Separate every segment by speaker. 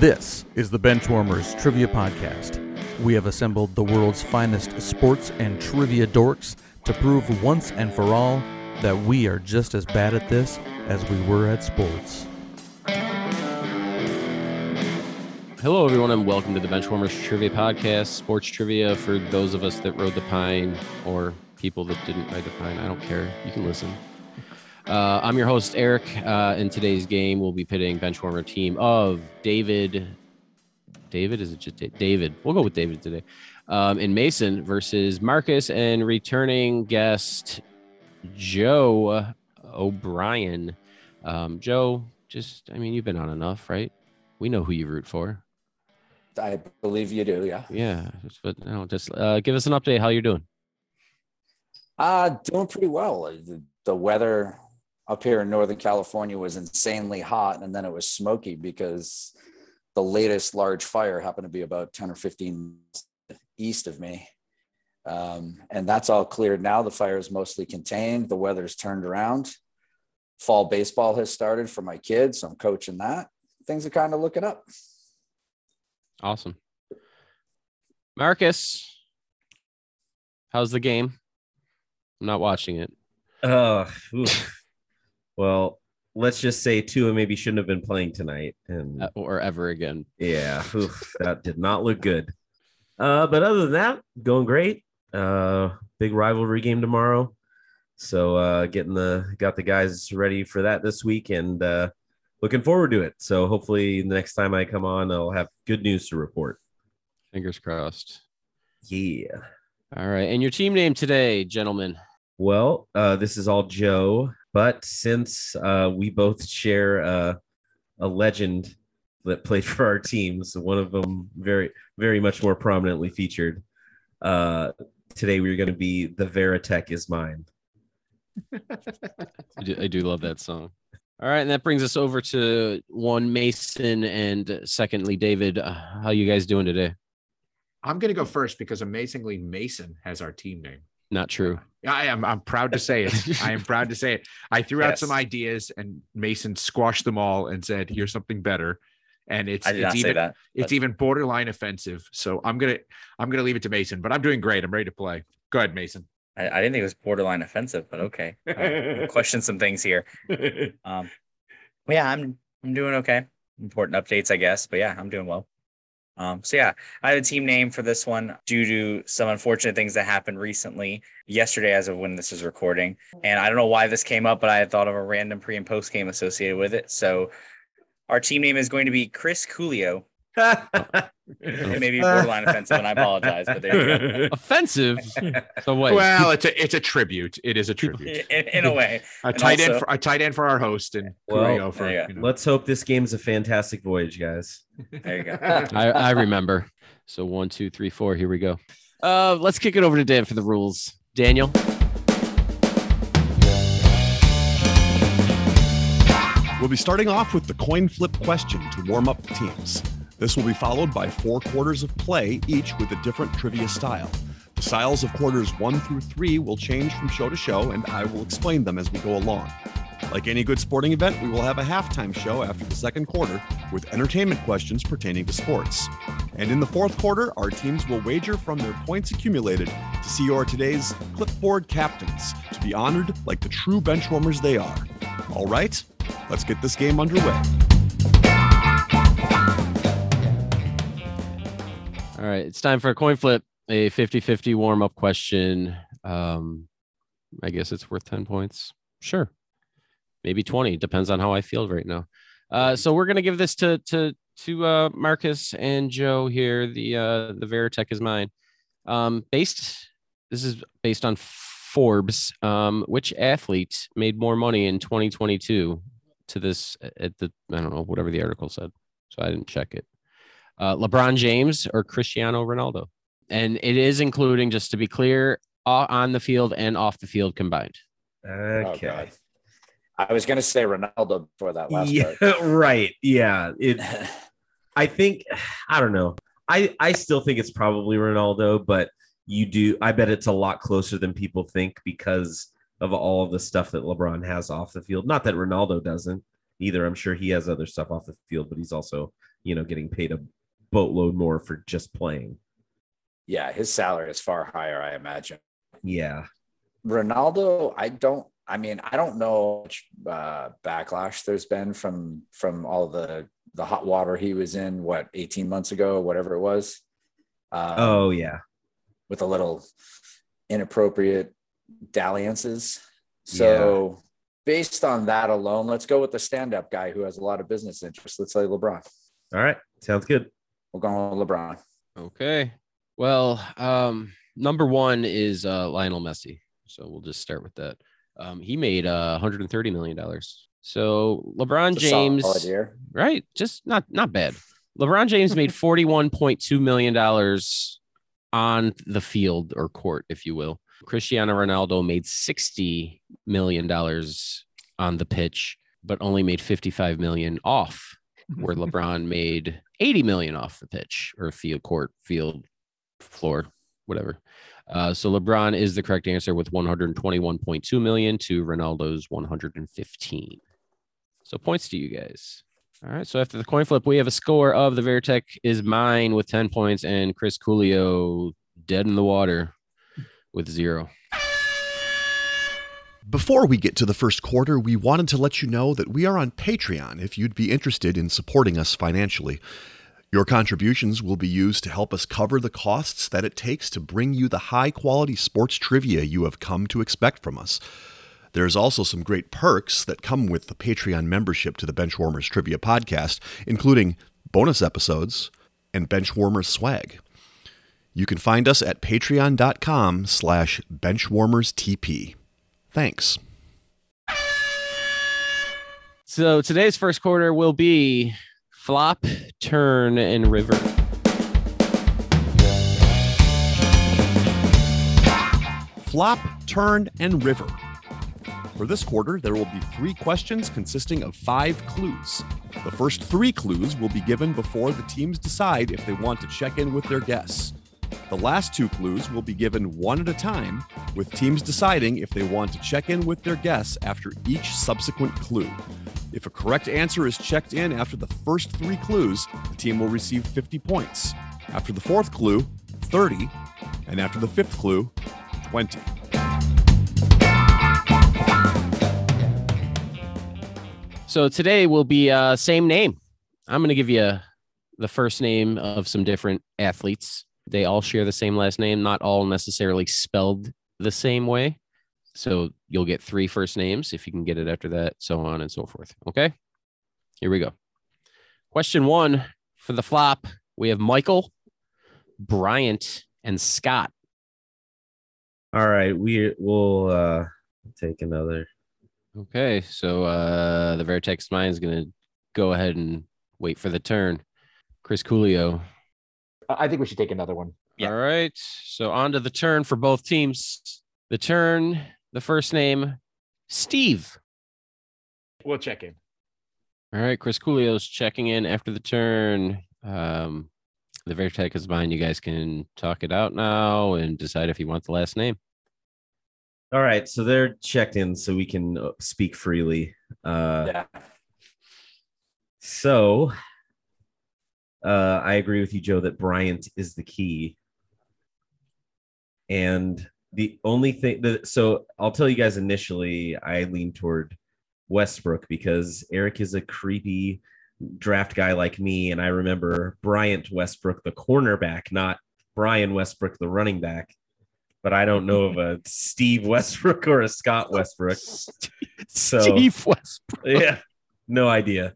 Speaker 1: This is the Benchwarmers Trivia Podcast. We have assembled the world's finest sports and trivia dorks to prove once and for all that we are just as bad at this as we were at sports.
Speaker 2: Hello, everyone, and welcome to the Benchwarmers Trivia Podcast, sports trivia for those of us that rode the pine or people that didn't ride the pine. I don't care. You can listen. Uh, I'm your host, Eric. Uh, in today's game, we'll be pitting Benchwarmer team of David. David, is it just Da- David? We'll go with David today. Um, and Mason versus Marcus and returning guest Joe O'Brien. Um, Joe, just, I mean, you've been on enough, right? We know who you root for.
Speaker 3: I believe you do. Yeah.
Speaker 2: Yeah, just- but no, just uh, give us an update how you're doing.
Speaker 3: Uh, doing pretty well. The, the weather up here in Northern California was insanely hot and then it was smoky because the latest large fire happened to be about 10 or 15 east of me. Um, and that's all cleared now. The fire is mostly contained. The weather's turned around. Fall baseball has started for my kids. So I'm coaching that. Things are kind of looking up.
Speaker 2: Awesome. Marcus, how's the game? I'm not watching it.
Speaker 4: Oof. Well, let's just say Tua maybe shouldn't have been playing tonight, and
Speaker 2: uh, or ever again.
Speaker 4: yeah, oof, that did not look good. Uh, but other than that, going great. Uh, big rivalry game tomorrow, so uh, getting the got the guys ready for that this week, and uh, looking forward to it. So hopefully, the next time I come on, I'll have good news to report.
Speaker 2: Fingers crossed.
Speaker 4: Yeah.
Speaker 2: All right. And your team name today, gentlemen.
Speaker 4: Well, uh, this is all Joe, but since uh, we both share uh, a legend that played for our teams, one of them very, very much more prominently featured. Uh, today we're going to be the Veritech is mine.
Speaker 2: I do, I do love that song. All right. And that brings us over to one Mason and secondly, David. Uh, how you guys doing today?
Speaker 5: I'm going to go first because amazingly, Mason has our team name.
Speaker 2: Not true.
Speaker 5: I am. I'm proud to say it. I am proud to say it. I threw out some ideas, and Mason squashed them all and said, "Here's something better." And it's it's even
Speaker 6: say that.
Speaker 5: it's even borderline offensive. So I'm gonna I'm gonna leave it to Mason. But I'm doing great. I'm ready to play. Go ahead, Mason.
Speaker 6: I, I didn't think it was borderline offensive, but okay. Uh, we'll question some things here. Um, yeah, I'm I'm doing okay. Important updates, I guess, but yeah, I'm doing well. Um, so yeah, I have a team name for this one due to some unfortunate things that happened recently, yesterday as of when this is recording. And I don't know why this came up, but I had thought of a random pre and post game associated with it. So our team name is going to be Chris Coolio. It may be borderline offensive, and I apologize, but there you go.
Speaker 2: Offensive. So what?
Speaker 5: well, it's a it's a tribute. It is a tribute.
Speaker 6: In, in a way,
Speaker 5: A
Speaker 6: And
Speaker 5: tight end for a tight end for our host and
Speaker 4: Well,
Speaker 5: Coolio for
Speaker 6: you
Speaker 5: you know.
Speaker 4: Let's hope this game's a fantastic voyage, guys.
Speaker 6: there you go.
Speaker 2: I, I remember. So one, two, three, four. Here we go. Uh, let's kick it over to Dan for the rules. Daniel.
Speaker 7: We'll be starting off with the coin flip question to warm up the teams. This will be followed by four quarters of play, each with a different trivia style. The styles of quarters one through three will change from show to show, and I will explain them as we go along. Like any good sporting event, we will have a halftime show after the second quarter with entertainment questions pertaining to sports. And in the fourth quarter, our teams will wager from their points accumulated to see who are today's clipboard captains to be honored like the true benchwarmers they are. All right, let's get this game underway.
Speaker 2: All right. It's time for a coin flip, a 50 50 warm up question. Um, I guess it's worth 10 points. Sure. Maybe 20. Depends on how I feel right now. Uh, so we're gonna give this to to to uh, Marcus and Joe here. The uh, the Veritech is mine. Um, based this is based on Forbes. Um, which athlete made more money in 2022 to this at the I don't know whatever the article said. So I didn't check it. Uh, LeBron James or Cristiano Ronaldo, and it is including just to be clear on the field and off the field combined.
Speaker 4: Okay.
Speaker 3: God. I was gonna say Ronaldo before that last
Speaker 4: yeah,
Speaker 3: part.
Speaker 4: right. Yeah. It I think I don't know. I I still think it's probably Ronaldo, but you do I bet it's a lot closer than people think because of all of the stuff that LeBron has off the field. Not that Ronaldo doesn't either. I'm sure he has other stuff off the field, but he's also you know, getting paid a boatload more for just playing.
Speaker 3: Yeah, his salary is far higher, I imagine.
Speaker 4: Yeah.
Speaker 3: Ronaldo, I don't. I mean, I don't know much uh, backlash there's been from from all the the hot water he was in. What 18 months ago, whatever it was. Um,
Speaker 4: Oh yeah.
Speaker 3: with a little inappropriate dalliances. So, based on that alone, let's go with the stand-up guy who has a lot of business interests. Let's say LeBron.
Speaker 4: All right. Sounds good.
Speaker 3: We're going with LeBron.
Speaker 2: Okay. Well, um, number one is uh, Lionel Messi. So we'll just start with that. Um, he made uh, 130 million dollars. So LeBron
Speaker 3: It's
Speaker 2: James, right? Just not not bad. LeBron James made 41.2 million dollars on the field or court, if you will. Cristiano Ronaldo made 60 million dollars on the pitch, but only made 55 million off, where LeBron made 80 million off the pitch or field court, field floor, whatever. Uh, so LeBron is the correct answer with 121.2 million to Ronaldo's 115. So points to you guys. All right. So after the coin flip, we have a score of the Veritech is mine with 10 points and Chris Coolio dead in the water with zero.
Speaker 7: Before we get to the first quarter, we wanted to let you know that we are on Patreon if you'd be interested in supporting us financially. Your contributions will be used to help us cover the costs that it takes to bring you the high quality sports trivia you have come to expect from us. There's also some great perks that come with the Patreon membership to the Benchwarmers Trivia Podcast, including bonus episodes and Benchwarmers swag. You can find us at patreon.com slash benchwarmerstp. Thanks.
Speaker 2: So today's first quarter will be flop, turn, and river.
Speaker 7: Flop, Turn, and River. For this quarter, there will be three questions consisting of five clues. The first three clues will be given before the teams decide if they want to check in with their guests. The last two clues will be given one at a time, with teams deciding if they want to check in with their guests after each subsequent clue. If a correct answer is checked in after the first three clues, the team will receive 50 points. After the fourth clue, 30, and after the fifth clue, 20.
Speaker 2: So today will be uh, same name. I'm going to give you the first name of some different athletes. They all share the same last name, not all necessarily spelled the same way. So you'll get three first names if you can get it after that, so on and so forth. Okay. Here we go. Question one for the flop we have Michael, Bryant, and Scott.
Speaker 4: All right. We will uh take another.
Speaker 2: Okay. So uh, the Vertex Mind is going to go ahead and wait for the turn. Chris Coolio.
Speaker 5: I think we should take another one.
Speaker 6: Yeah.
Speaker 2: All right. So on to the turn for both teams. The turn, the first name, Steve.
Speaker 5: We'll check in.
Speaker 2: All right. Chris Coolio's checking in after the turn. Um, the Vertex is mine. You guys can talk it out now and decide if you want the last name.
Speaker 4: All right. So they're checked in so we can uh, speak freely. Uh
Speaker 3: yeah.
Speaker 4: so uh I agree with you, Joe, that Bryant is the key. And the only thing that so I'll tell you guys initially, I lean toward Westbrook because Eric is a creepy draft guy like me. And I remember Bryant Westbrook, the cornerback, not Brian Westbrook, the running back. But I don't know of a Steve Westbrook or a Scott Westbrook. So
Speaker 2: Steve Westbrook.
Speaker 4: yeah, no idea.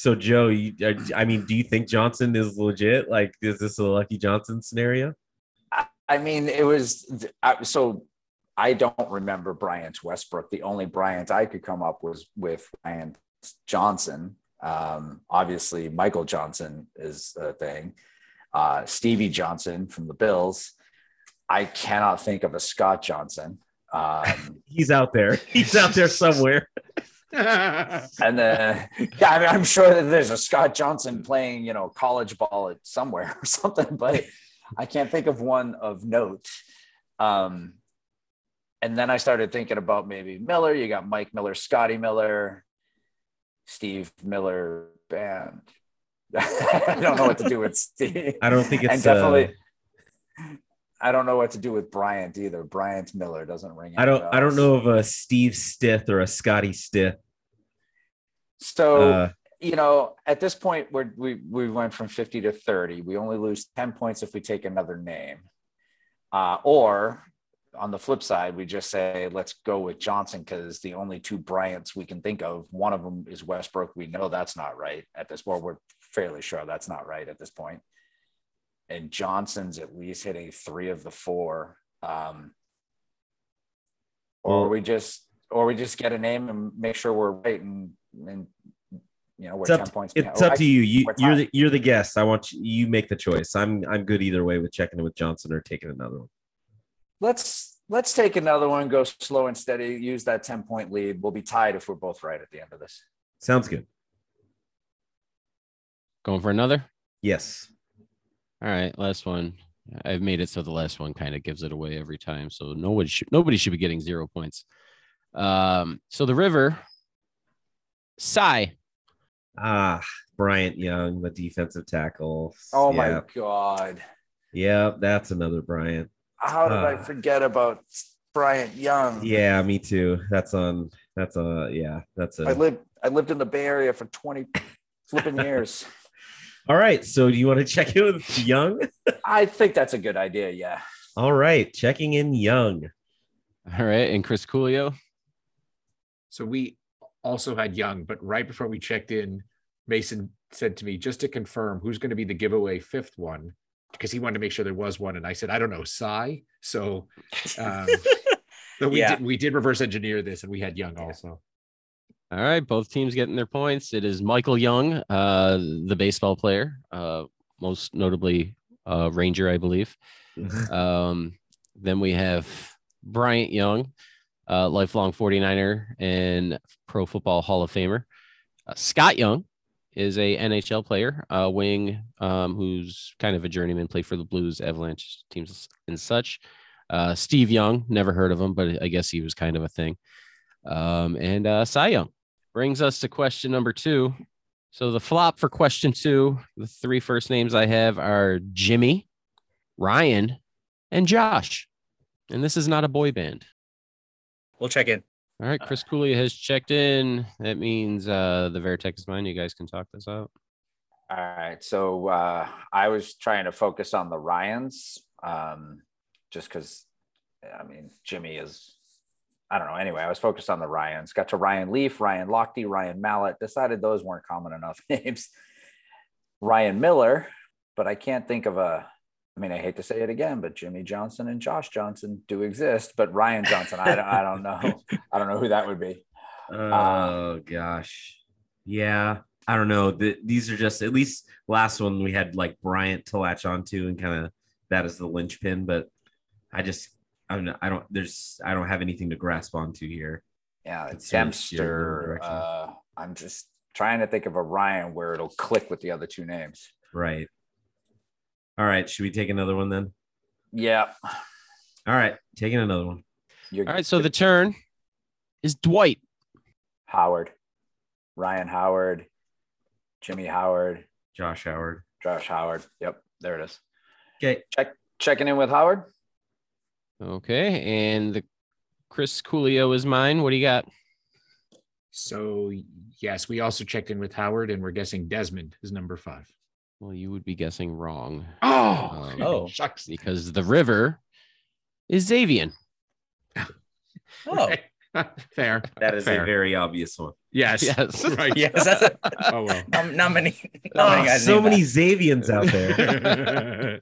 Speaker 4: So Joe, you, I mean, do you think Johnson is legit? Like, is this a Lucky Johnson scenario?
Speaker 3: I mean, it was I, so. I don't remember Bryant Westbrook. The only Bryant I could come up was with Bryant Johnson. Um, obviously, Michael Johnson is a thing. Uh, Stevie Johnson from the Bills. I cannot think of a Scott Johnson. Um,
Speaker 4: He's out there. He's out there somewhere.
Speaker 3: And then, yeah, I mean, I'm sure that there's a Scott Johnson playing, you know, college ball at somewhere or something, but I can't think of one of note. Um, and then I started thinking about maybe Miller. You got Mike Miller, Scotty Miller, Steve Miller band. I don't know what to do with Steve.
Speaker 4: I don't think
Speaker 3: and
Speaker 4: it's uh,
Speaker 3: definitely. I don't know what to do with Bryant either. Bryant Miller doesn't ring.
Speaker 4: I don't. I don't know of a Steve Stith or a Scotty Stith.
Speaker 3: So
Speaker 4: Uh,
Speaker 3: you know, at this point, we're, we we went from fifty to thirty. We only lose ten points if we take another name, uh, or on the flip side, we just say let's go with Johnson because the only two Bryants we can think of, one of them is Westbrook. We know that's not right at this. Well, we're fairly sure that's not right at this point. And Johnson's at least hitting three of the four. Um, or
Speaker 4: Well-
Speaker 3: we just or we just get a name and make sure we're right and and you know we're
Speaker 4: It's up,
Speaker 3: 10 points
Speaker 4: it's
Speaker 3: behind.
Speaker 4: up
Speaker 3: Oh,
Speaker 4: to you. You
Speaker 3: we're
Speaker 4: you're the you're the guest. I want you. You make the choice. I'm I'm good either way with checking it with Johnson or taking another one.
Speaker 3: let's let's take another one go slow and steady use that 10 point lead we'll be tied if we're both right at the end of this
Speaker 4: Sounds good.
Speaker 2: Going for another.
Speaker 4: Yes.
Speaker 2: All right, last one. I've made it so the last one kind of gives it away every time. So nobody should nobody should be getting zero points. Um, so the river, Cy.
Speaker 4: Ah, Bryant Young, the defensive tackle.
Speaker 3: oh
Speaker 4: yeah.
Speaker 3: my god
Speaker 4: Yeah, that's another Bryant.
Speaker 3: how did i
Speaker 4: Uh.
Speaker 3: forget about bryant young
Speaker 4: Yeah, me too. That's on. That's a. Yeah, that's
Speaker 3: i
Speaker 4: a.
Speaker 3: lived i lived in the bay area for 20 flipping years
Speaker 4: All right. So, do you want to check in with Young?
Speaker 3: i think that's a good idea yeah
Speaker 4: All right, checking in Young.
Speaker 2: All right, and Chris Coolio.
Speaker 5: So we also had Young, but right before we checked in, Mason said to me, just to confirm who's going to be the giveaway fifth one, because he wanted to make sure there was one. And I said, I don't know, Cy. So, um, so we,
Speaker 6: Yeah.
Speaker 5: did, we did reverse engineer this and we had Young also.
Speaker 2: All right, both teams getting their points. It is Michael Young, uh, the baseball player, uh, most notably uh, Ranger, I believe. Um, then we have Bryant Young, uh, lifelong 49er and Pro Football Hall of Famer. Uh, Scott Young is a NHL player, uh, wing, um, who's kind of a journeyman, played for the Blues, Avalanche teams, and such. Uh, Steve Young, never heard of him, but I guess he was kind of a thing. Um, and uh, Cy Young brings us to question number two. So the flop for question two, the three first names I have are Jimmy, Ryan, and Josh. And this is not a boy band.
Speaker 6: We'll check in.
Speaker 2: All right, Chris Cooley has checked in. That means uh, the Veritech is mine. You guys can talk this out.
Speaker 3: all right so uh i was trying to focus on the ryans um just because i mean jimmy is I don't know. Anyway, I was focused on the Ryans. Got to Ryan Leaf, Ryan Lochte, Ryan Mallett. Decided those weren't common enough names. Ryan Miller, but I can't think of a. I mean, I hate to say it again, but Jimmy Johnson and Josh Johnson do exist. But Ryan Johnson, I don't, I don't know. I don't know who that would be.
Speaker 4: Uh, oh gosh, yeah. I don't know. The, these are just at least last one we had like Bryant to latch onto and kind of that is the linchpin. But I just I don't I don't there's I don't have anything to grasp onto here.
Speaker 3: Yeah,
Speaker 4: It's really steered in the wrong
Speaker 3: Dempster. Uh, I'm just trying to think of a Ryan where it'll click with the other two names.
Speaker 4: Right. All right. Should we take another one then?
Speaker 3: Yeah.
Speaker 4: All right, taking another one.
Speaker 3: You're
Speaker 2: All right, so the turn is Dwight.
Speaker 3: Howard, Ryan Howard, Jimmy Howard,
Speaker 4: Josh Howard.
Speaker 3: Josh Howard. Yep, there it is.
Speaker 4: Okay.
Speaker 3: Check checking in with Howard.
Speaker 2: Okay, and the Chris Coolio is mine. What do you got?
Speaker 5: So yes, we also checked in with Howard and we're guessing Desmond is number five.
Speaker 2: Well, you would be guessing wrong
Speaker 5: Oh,
Speaker 2: Um,
Speaker 6: Oh.
Speaker 5: shucks.
Speaker 2: because the river is Xavien.
Speaker 6: Oh,
Speaker 5: fair.
Speaker 4: That is
Speaker 5: fair.
Speaker 4: a very obvious one.
Speaker 5: yes.
Speaker 2: Yes.
Speaker 5: Right.
Speaker 6: yes, that's it.
Speaker 5: Oh well.
Speaker 6: Not, not many. Not many
Speaker 4: Oh,
Speaker 6: guys
Speaker 4: so many
Speaker 6: that.
Speaker 4: Xaviens out there.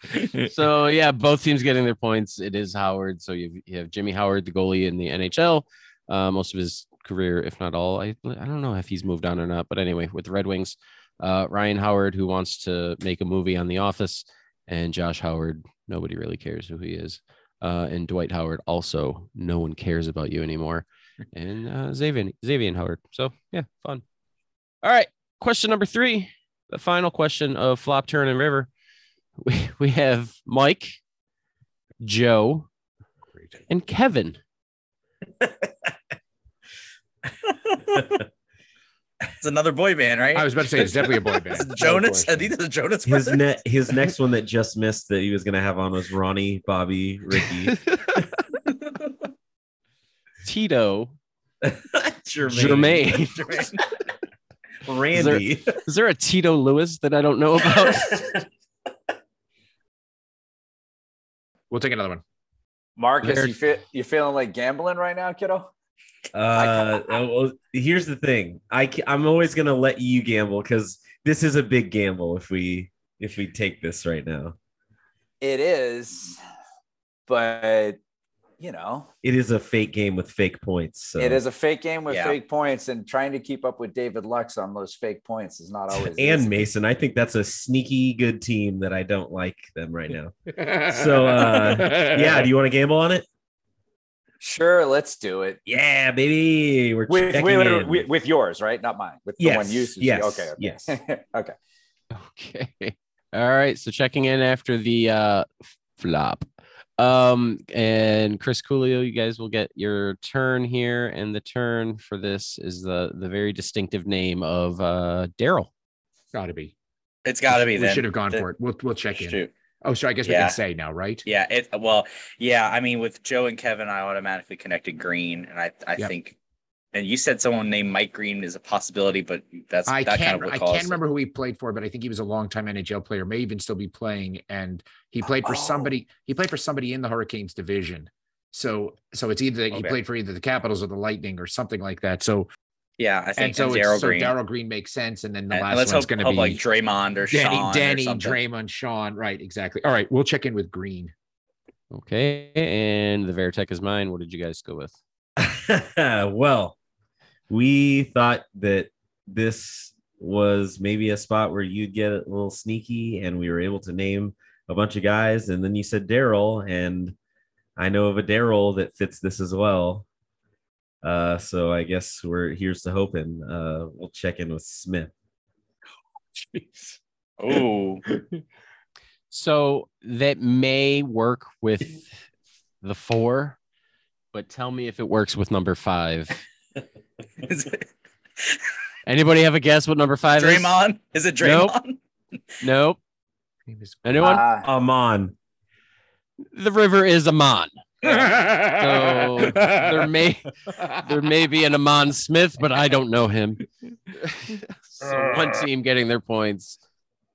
Speaker 2: so yeah, both teams getting their points. It is Howard. So you you have Jimmy Howard, the goalie in the NHL. Uh, most of his career, if not all, I I don't know if he's moved on or not. But anyway, with the Red Wings, uh, Ryan Howard, who wants to make a movie on The Office, and Josh Howard, nobody really cares who he is. Uh, and Dwight Howard, also, no one cares about you anymore. And uh, Xavien, Xavien Howard. So yeah, fun. All right, question number three, the final question of Flop, Turn, and River. We we have Mike, Joe, and Kevin.
Speaker 6: It's another boy band, right?
Speaker 5: I was about to say it's definitely a boy band.
Speaker 6: Jonas. I
Speaker 5: question.
Speaker 6: think it's the Jonas.
Speaker 4: His
Speaker 6: Brothers.
Speaker 4: net his next one that just missed that he was gonna have on was Ronnie, Bobby, Ricky,
Speaker 2: Tito.
Speaker 4: Jermaine,
Speaker 2: Jermaine.
Speaker 6: Jermaine.
Speaker 4: Randy.
Speaker 2: Is there a Tito Lewis that I don't know about?
Speaker 5: We'll take another one.
Speaker 3: Marcus,
Speaker 2: There-
Speaker 3: you feel you feeling like gambling right now, kiddo?
Speaker 4: Uh, well, here's the thing. I I'm always gonna let you gamble because this is a big gamble if we if we take this right now.
Speaker 3: It is, but you know,
Speaker 4: It is a fake game with fake points. So.
Speaker 3: it is a fake game with
Speaker 6: Yeah.
Speaker 3: fake points, and trying to keep up with David Lux on those fake points is not always
Speaker 4: and
Speaker 3: easy.
Speaker 4: Mason. I think that's a sneaky good team that I don't like them right now. So uh yeah, do you want to gamble on it?
Speaker 3: Sure, let's do it.
Speaker 4: Yeah, baby. We're
Speaker 3: With,
Speaker 4: checking
Speaker 3: with,
Speaker 4: in.
Speaker 3: with, with yours, right? Not mine. With the one you.
Speaker 4: yes,
Speaker 3: Okay. Okay.
Speaker 4: yes.
Speaker 3: okay.
Speaker 2: Okay. All right. So checking in after the uh flop. Um and Chris Coolio, you guys will get your turn here. And the turn for this is the the very distinctive name of uh Daryl.
Speaker 5: Gotta be.
Speaker 6: It's got to be.
Speaker 5: We
Speaker 6: then.
Speaker 5: should have gone
Speaker 6: The-
Speaker 5: for it. We'll we'll check in. Oh, so I guess we can say now, right?
Speaker 6: Yeah. It. Well. Yeah. I mean, with Joe and Kevin, I automatically connected Green, and I. I
Speaker 5: Yep.
Speaker 6: think. And you said someone named Mike Green is a possibility, but that's
Speaker 5: I
Speaker 6: that
Speaker 5: can't.
Speaker 6: kind of what
Speaker 5: I
Speaker 6: caused
Speaker 5: can't
Speaker 6: it.
Speaker 5: remember who he played for, but I think he was a longtime NHL player. May even still be playing, and he played for
Speaker 3: Oh.
Speaker 5: somebody. He played for somebody in the Hurricanes division. So, so it's either he
Speaker 6: Okay.
Speaker 5: played for either the Capitals or the Lightning or something like that. So,
Speaker 6: Yeah, I think
Speaker 5: and so it's,
Speaker 6: Daryl
Speaker 5: so
Speaker 6: Green.
Speaker 5: Darrell Green makes sense, and then the
Speaker 6: And- and
Speaker 5: last
Speaker 6: let's
Speaker 5: one's
Speaker 6: hope,
Speaker 5: going to
Speaker 6: hope
Speaker 5: be
Speaker 6: like Draymond or
Speaker 5: Danny,
Speaker 6: Sean
Speaker 5: Danny,
Speaker 6: or.
Speaker 5: Draymond, Sean. Right, exactly. All right, we'll check in with Green.
Speaker 2: Okay. And the Veritech is mine. What did you guys go with?
Speaker 4: well, we thought that this was maybe a spot where you'd get a little sneaky, and we were able to name a bunch of guys. And then you said Daryl, and I know of a Daryl that fits this as well. Uh, so I guess we're here's to hoping. Uh, we'll check in with Smith.
Speaker 6: Oh,
Speaker 2: So that may work with the four, but tell me if it works with number five.
Speaker 6: is it
Speaker 2: Anybody have a guess what number five is?
Speaker 6: Draymond? Is it
Speaker 2: Nope.
Speaker 6: Draymond?
Speaker 2: Nope. Anyone?
Speaker 3: Uh,
Speaker 4: Ahman.
Speaker 2: the river is Ahman. So there may there may be an Ahman Smith, but I don't know him. so one team getting their points.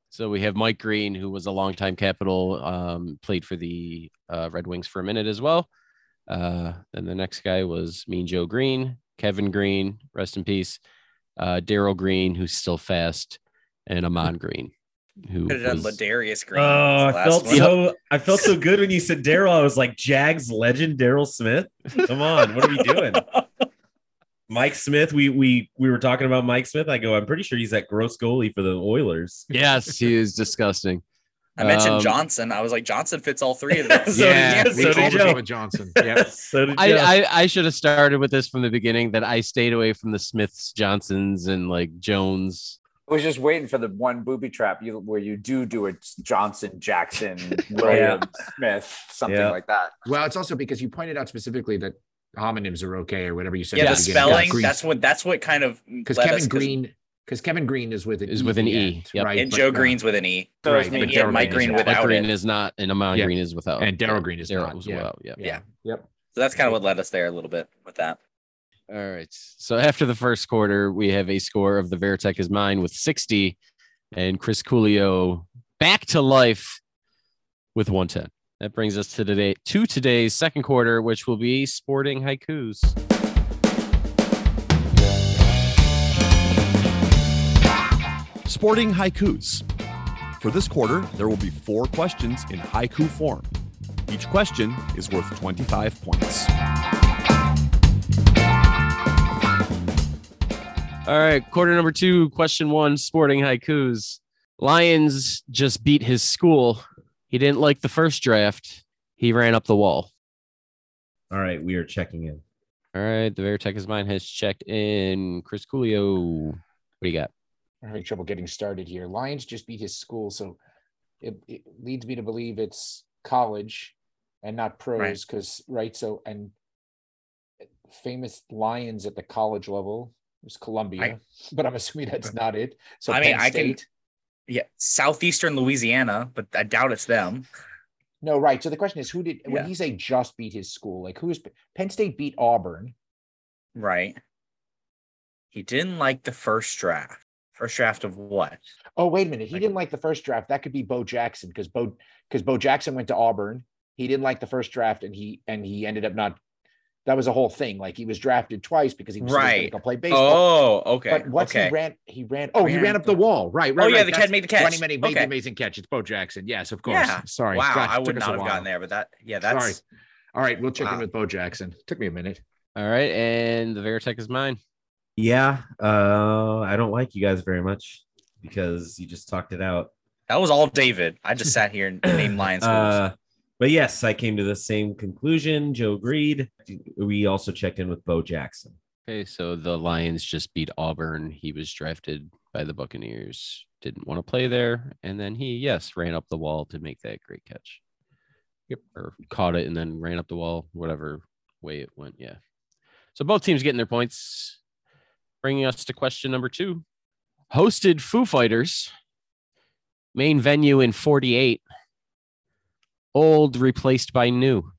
Speaker 2: So we have Mike Green, who was a longtime Capital, um, played for the uh, Red Wings for a minute as well. Uh, then the next guy was Mean Joe Green, Kevin Greene, rest in peace. Uh, Darrell Green, who's still fast, and Ahman Green, who
Speaker 6: Could have done Ladarius Green.
Speaker 4: Oh, I felt
Speaker 6: one.
Speaker 4: so I felt so good when you said Daryl. I was like, Jags legend Daryl Smith. Come on, what are we doing? Mike Smith. We we we were talking about Mike Smith. I go, I'm pretty sure he's that gross goalie for the Oilers.
Speaker 2: yes, he is disgusting.
Speaker 6: I mentioned
Speaker 2: Um,
Speaker 6: Johnson. I was like, Johnson fits all three of those.
Speaker 4: So
Speaker 5: yeah,
Speaker 4: did-
Speaker 5: we
Speaker 4: so
Speaker 5: all
Speaker 4: did Joe.
Speaker 5: with Johnson. Yeah.
Speaker 4: so did
Speaker 2: I, I, I should have started with this from the beginning that I stayed away from the Smiths, Johnsons, and like Jones.
Speaker 3: I was just waiting for the one booby trap you where you do do a Johnson, Jackson, Williams, Smith, something
Speaker 4: Yeah.
Speaker 3: like that.
Speaker 5: Well, it's also because you pointed out specifically that homonyms are okay or whatever you said.
Speaker 6: Yeah,
Speaker 5: at
Speaker 6: the spelling.
Speaker 5: Green-
Speaker 6: That's what. That's what kind of
Speaker 5: because Kevin
Speaker 6: us- 'cause-
Speaker 5: Green because Kevin Greene is with an
Speaker 2: Is
Speaker 5: E
Speaker 2: with an E,
Speaker 5: end,
Speaker 2: yep.
Speaker 5: right?
Speaker 6: and
Speaker 5: But,
Speaker 6: Joe
Speaker 5: uh,
Speaker 6: Green's with an E.
Speaker 3: So
Speaker 5: Right, but
Speaker 3: me.
Speaker 6: But
Speaker 5: Daryl
Speaker 6: Mike
Speaker 5: Green
Speaker 6: Green
Speaker 5: is
Speaker 2: Mike
Speaker 6: without
Speaker 2: Green
Speaker 6: it.
Speaker 2: is not, and Ahman
Speaker 5: Yeah.
Speaker 2: Green is without.
Speaker 5: and Darrell Green is
Speaker 2: Daryl
Speaker 5: not.
Speaker 2: as
Speaker 5: Yeah.
Speaker 2: well. Yeah.
Speaker 5: Yeah. Yep.
Speaker 6: So that's kind of what led us there a little bit with that.
Speaker 2: All right. So after the first quarter, we have a score of the Veritech is mine with 60, and Chris Coolio back to life with 110. That brings us to today to today's second quarter, which will be sporting haikus.
Speaker 7: Sporting haikus. For this quarter, there will be four questions in haiku form. Each question is worth 25 points.
Speaker 2: All right, quarter number two, question one, sporting haikus. Lions just beat his school. He didn't like the first draft. He ran up the wall.
Speaker 4: All right, we are checking in.
Speaker 2: All right, the Veritech is mine has checked in. Chris Coolio, what do you got?
Speaker 5: I'm having trouble getting started here. Lions just beat his school, so it, it leads me to believe it's college and not pros, because right. So and famous Lions at the college level was Columbia,
Speaker 6: I-
Speaker 5: but I'm assuming that's not it. So
Speaker 6: I mean,
Speaker 5: Penn
Speaker 6: I can-
Speaker 5: State?
Speaker 6: Yeah, southeastern Louisiana, but I doubt it's them.
Speaker 5: No, right. So the question is, who did when he say just beat his school? Like who is Penn State beat Auburn?
Speaker 6: Right. He didn't like the first draft. First draft of what?
Speaker 5: Oh, wait a minute. He
Speaker 6: Like-
Speaker 5: didn't like the first draft. That could be Bo Jackson because Bo because Bo Jackson went to Auburn. He didn't like the first draft, and he and he ended up not. That was a whole thing. Like he was drafted twice because he was supposed to
Speaker 6: Right.
Speaker 5: play baseball.
Speaker 6: Oh, okay.
Speaker 5: But what's
Speaker 6: okay.
Speaker 5: he ran? He ran. Oh, he
Speaker 6: Ran
Speaker 5: ran up the wall. Right. Right.
Speaker 6: Oh, yeah,
Speaker 5: right.
Speaker 6: the
Speaker 5: That's
Speaker 6: catch made the catch.
Speaker 5: When he made, made the amazing catch, it's Bo Jackson. Yes, of course.
Speaker 6: Yeah.
Speaker 5: Sorry.
Speaker 6: Wow,
Speaker 5: Gosh,
Speaker 6: I would not have
Speaker 5: while.
Speaker 6: gotten there, but that yeah, that's
Speaker 5: Sorry. All right, we'll check in with Bo Jackson. Took me a minute.
Speaker 2: All right, and the Veritech is mine.
Speaker 4: Yeah, uh, I don't like you guys very much because you just talked it out.
Speaker 6: that was all David. I just sat here and named Lions.
Speaker 4: Uh, but yes, I came to the same conclusion. Joe agreed. We also checked in with Bo Jackson.
Speaker 2: Okay, so the Lions just beat Auburn. He was drafted by the Buccaneers. Didn't want to play there, and then he yes ran up the wall to make that great catch. Yep, or caught it and then ran up the wall, whatever way it went. Yeah. So both teams getting their points. Bringing us to question number two. Hosted Foo Fighters. Main venue in 48. Old replaced by new.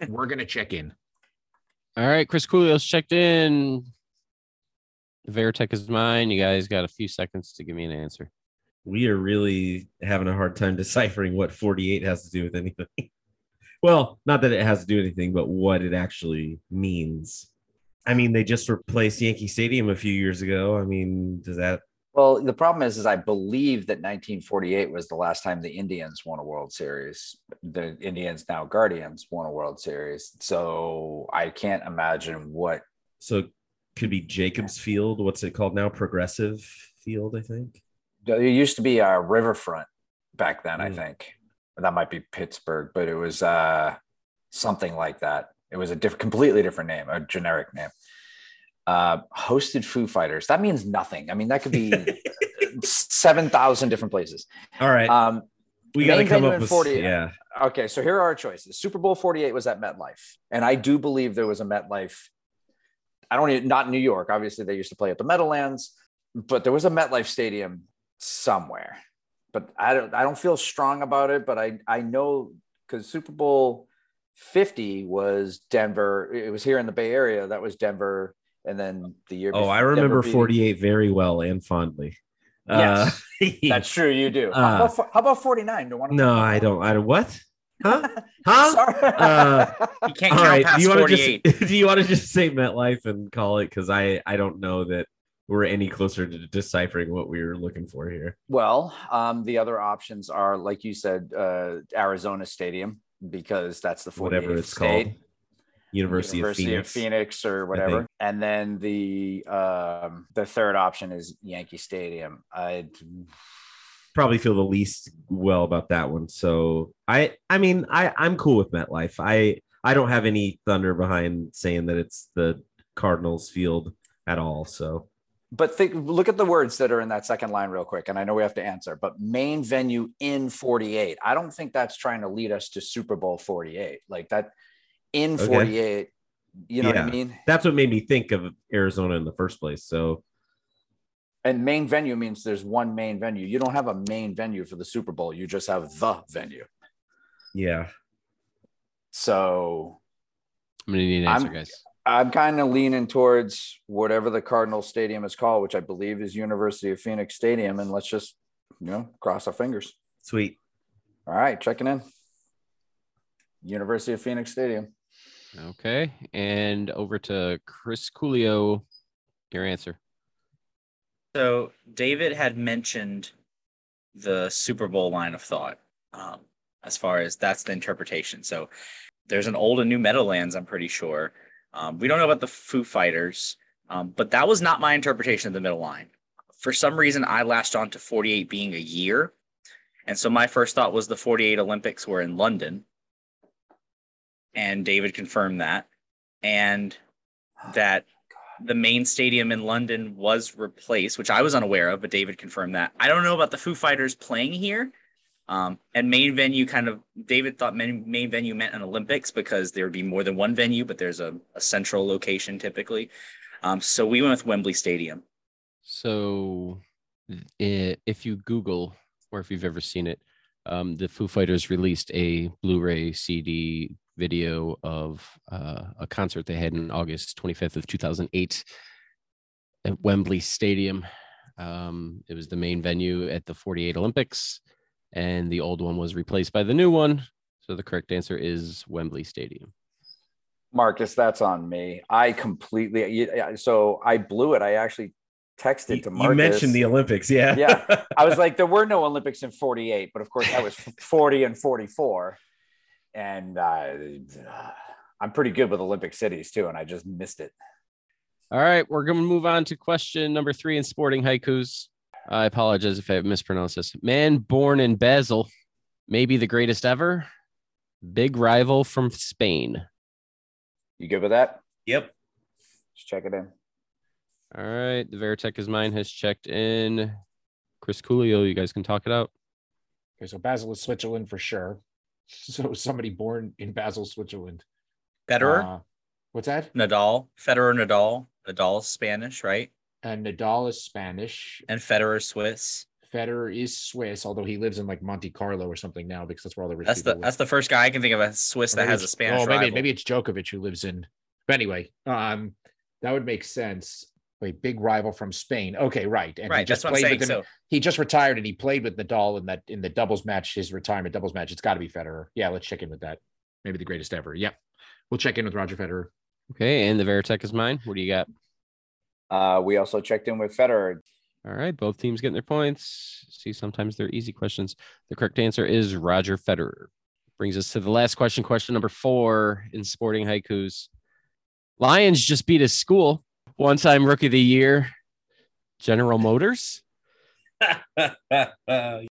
Speaker 5: We're gonna check in.
Speaker 2: All right, Chris Coolio's checked in. Veritech is mine. You guys got a few seconds to give me an answer.
Speaker 4: We are really having a hard time deciphering what 48 has to do with anything. well, not that it has to do anything, but what it actually means. I mean, they just replaced Yankee Stadium a few years ago. I mean, does that
Speaker 3: Well, the problem is, is I believe that 1948 was the last time the Indians won a World Series. The Indians, now Guardians, won a World Series. So I can't imagine what.
Speaker 4: so it could be Jacobs Field? What's it called now? Progressive Field, I think.
Speaker 3: It used to be a Riverfront back then, I
Speaker 4: Mm.
Speaker 3: think. That might be Pittsburgh, but it was uh, something like that. It was a diff- completely different name, a generic name. Uh, hosted Foo Fighters. That means nothing. I mean, that could be 7,000 different places.
Speaker 4: All right.
Speaker 3: Um,
Speaker 4: we got to come up with
Speaker 3: 48.
Speaker 4: yeah.
Speaker 3: Okay, so here are our choices. Super Bowl 48 was at MetLife. And I do believe there was a MetLife. I don't even, not New York. Obviously, they used to play at the Meadowlands, but there was a MetLife Stadium somewhere. But I don't I don't feel strong about it, but I I know because Super Bowl 50 was Denver. It was here in the Bay Area. That was Denver. And then the year
Speaker 4: Oh,
Speaker 3: before,
Speaker 4: I remember
Speaker 3: Denver beating-
Speaker 4: 48 very well and fondly.
Speaker 3: Yes,
Speaker 4: Uh,
Speaker 3: That's true. You do.
Speaker 4: Uh,
Speaker 3: how, about, how about 49? Do you
Speaker 4: no, I don't. I don't. What? Huh? Huh?
Speaker 3: Sorry.
Speaker 4: Uh,
Speaker 6: you can't
Speaker 4: All
Speaker 6: count
Speaker 4: right.
Speaker 6: past
Speaker 4: Do you want to just do you want to just say MetLife and call it? Because I I don't know that we're any closer to deciphering what we were looking for here.
Speaker 3: Well, um, the other options are, like you said, uh, Arizona Stadium because that's the 48th
Speaker 4: Whatever it's
Speaker 3: state,
Speaker 4: called. University,
Speaker 3: University
Speaker 4: of Phoenix.
Speaker 3: or
Speaker 4: I
Speaker 3: whatever. And then the um, the third option is Yankee Stadium. I
Speaker 4: Probably feel the least well about that one. So I I mean I I'm cool with MetLife. I I don't have any thunder behind saying that it's the Cardinals field at all. So
Speaker 3: but think, look at the words that are in that second line real quick. And I know we have to answer, but main venue in 48. I don't think that's trying to lead us to Super Bowl 48. Like that in
Speaker 4: Okay.
Speaker 3: 48. You know what I mean?
Speaker 4: that's what made me think of Arizona in the first place. So
Speaker 3: And main venue means there's one main venue. You don't have a main venue for the Super Bowl. You just have the venue.
Speaker 4: yeah.
Speaker 3: So
Speaker 2: I'm gonna need an answer,
Speaker 3: I'm-
Speaker 2: guys.
Speaker 3: I'm kind of leaning towards whatever the Cardinal Stadium is called, which I believe is University of Phoenix Stadium. And let's just, you know, cross our fingers.
Speaker 4: Sweet.
Speaker 3: All right, checking in. University of Phoenix Stadium.
Speaker 2: Okay, and over to Chris Coolio. Your answer.
Speaker 6: So David had mentioned the Super Bowl line of thought, um, as far as that's the interpretation. So there's an old and new Meadowlands, I'm pretty sure. Um, we don't know about the Foo Fighters, um, but that was not my interpretation of the middle line. For some reason, I latched on to 48 being a year. And so my first thought was the 48 Olympics were in London. And David confirmed that. And that the main stadium in London was replaced, which I was unaware of, but David confirmed that. I don't know about the Foo Fighters playing here. Um, and main venue kind of David thought main, main venue meant an Olympics because there would be more than one venue, but there's a, a central location typically. Um, so we went with Wembley Stadium.
Speaker 2: So, if you Google or if you've ever seen it, um, the Foo Fighters released a Blu-ray CD video of uh, a concert they had in August 25th of 2008 at Wembley Stadium. Um, it was the main venue at the 48 Olympics, and the old one was replaced by the new one. So the correct answer is Wembley Stadium.
Speaker 3: Marcus, that's on me. I completely. So I blew it. I actually texted
Speaker 4: You,
Speaker 3: to Marcus.
Speaker 4: you mentioned the Olympics, yeah.
Speaker 3: Yeah. I was like, there were no Olympics in 48, but of course I was 40 and 44. And uh, I'm pretty good with Olympic cities too. And I just missed it.
Speaker 2: All right, we're going to move on to question number three in sporting haikus. I apologize if I mispronounced this. Man born in Basel, maybe the greatest ever. Big rival from Spain.
Speaker 3: You good with that?
Speaker 4: yep.
Speaker 3: Just check it in.
Speaker 2: All right, the Veritech is mine has checked in. Chris Coolio, you guys can talk it out.
Speaker 5: Okay, so Basel is Switzerland for sure. So somebody born in Basel, Switzerland.
Speaker 6: Federer,
Speaker 5: Uh, what's that?
Speaker 6: Nadal, Federer, Nadal. Nadal's Spanish, right?
Speaker 5: And Nadal is Spanish.
Speaker 6: And Federer, Swiss.
Speaker 5: Federer is Swiss, although he lives in like Monte Carlo or something now because that's where all the rich
Speaker 6: That's the
Speaker 5: live.
Speaker 6: that's the first guy I can think of a Swiss
Speaker 5: Or
Speaker 6: that has a
Speaker 5: it's-
Speaker 6: Spanish
Speaker 5: Oh, maybe
Speaker 6: rival.
Speaker 5: maybe it's Djokovic who lives in. But anyway, um, that would make sense. A big rival from Spain. Okay, right. And he just
Speaker 6: That's what I'm
Speaker 5: played
Speaker 6: saying.
Speaker 5: with him.
Speaker 6: So
Speaker 5: He just retired and he played with Nadal in that in the doubles match, his retirement doubles match. It's got to be Federer. Yeah, let's check in with that. Maybe the greatest ever. Yep. We'll check in with Roger Federer.
Speaker 2: Okay, and the Veritech is mine. What do you got?
Speaker 3: Uh, we also checked in with Federer.
Speaker 2: All right, both teams getting their points. See, sometimes they're easy questions. The correct answer is Roger Federer. Brings us to the last question, question number four in sporting haikus. Lions just beat a school. One time rookie of the year, General Motors.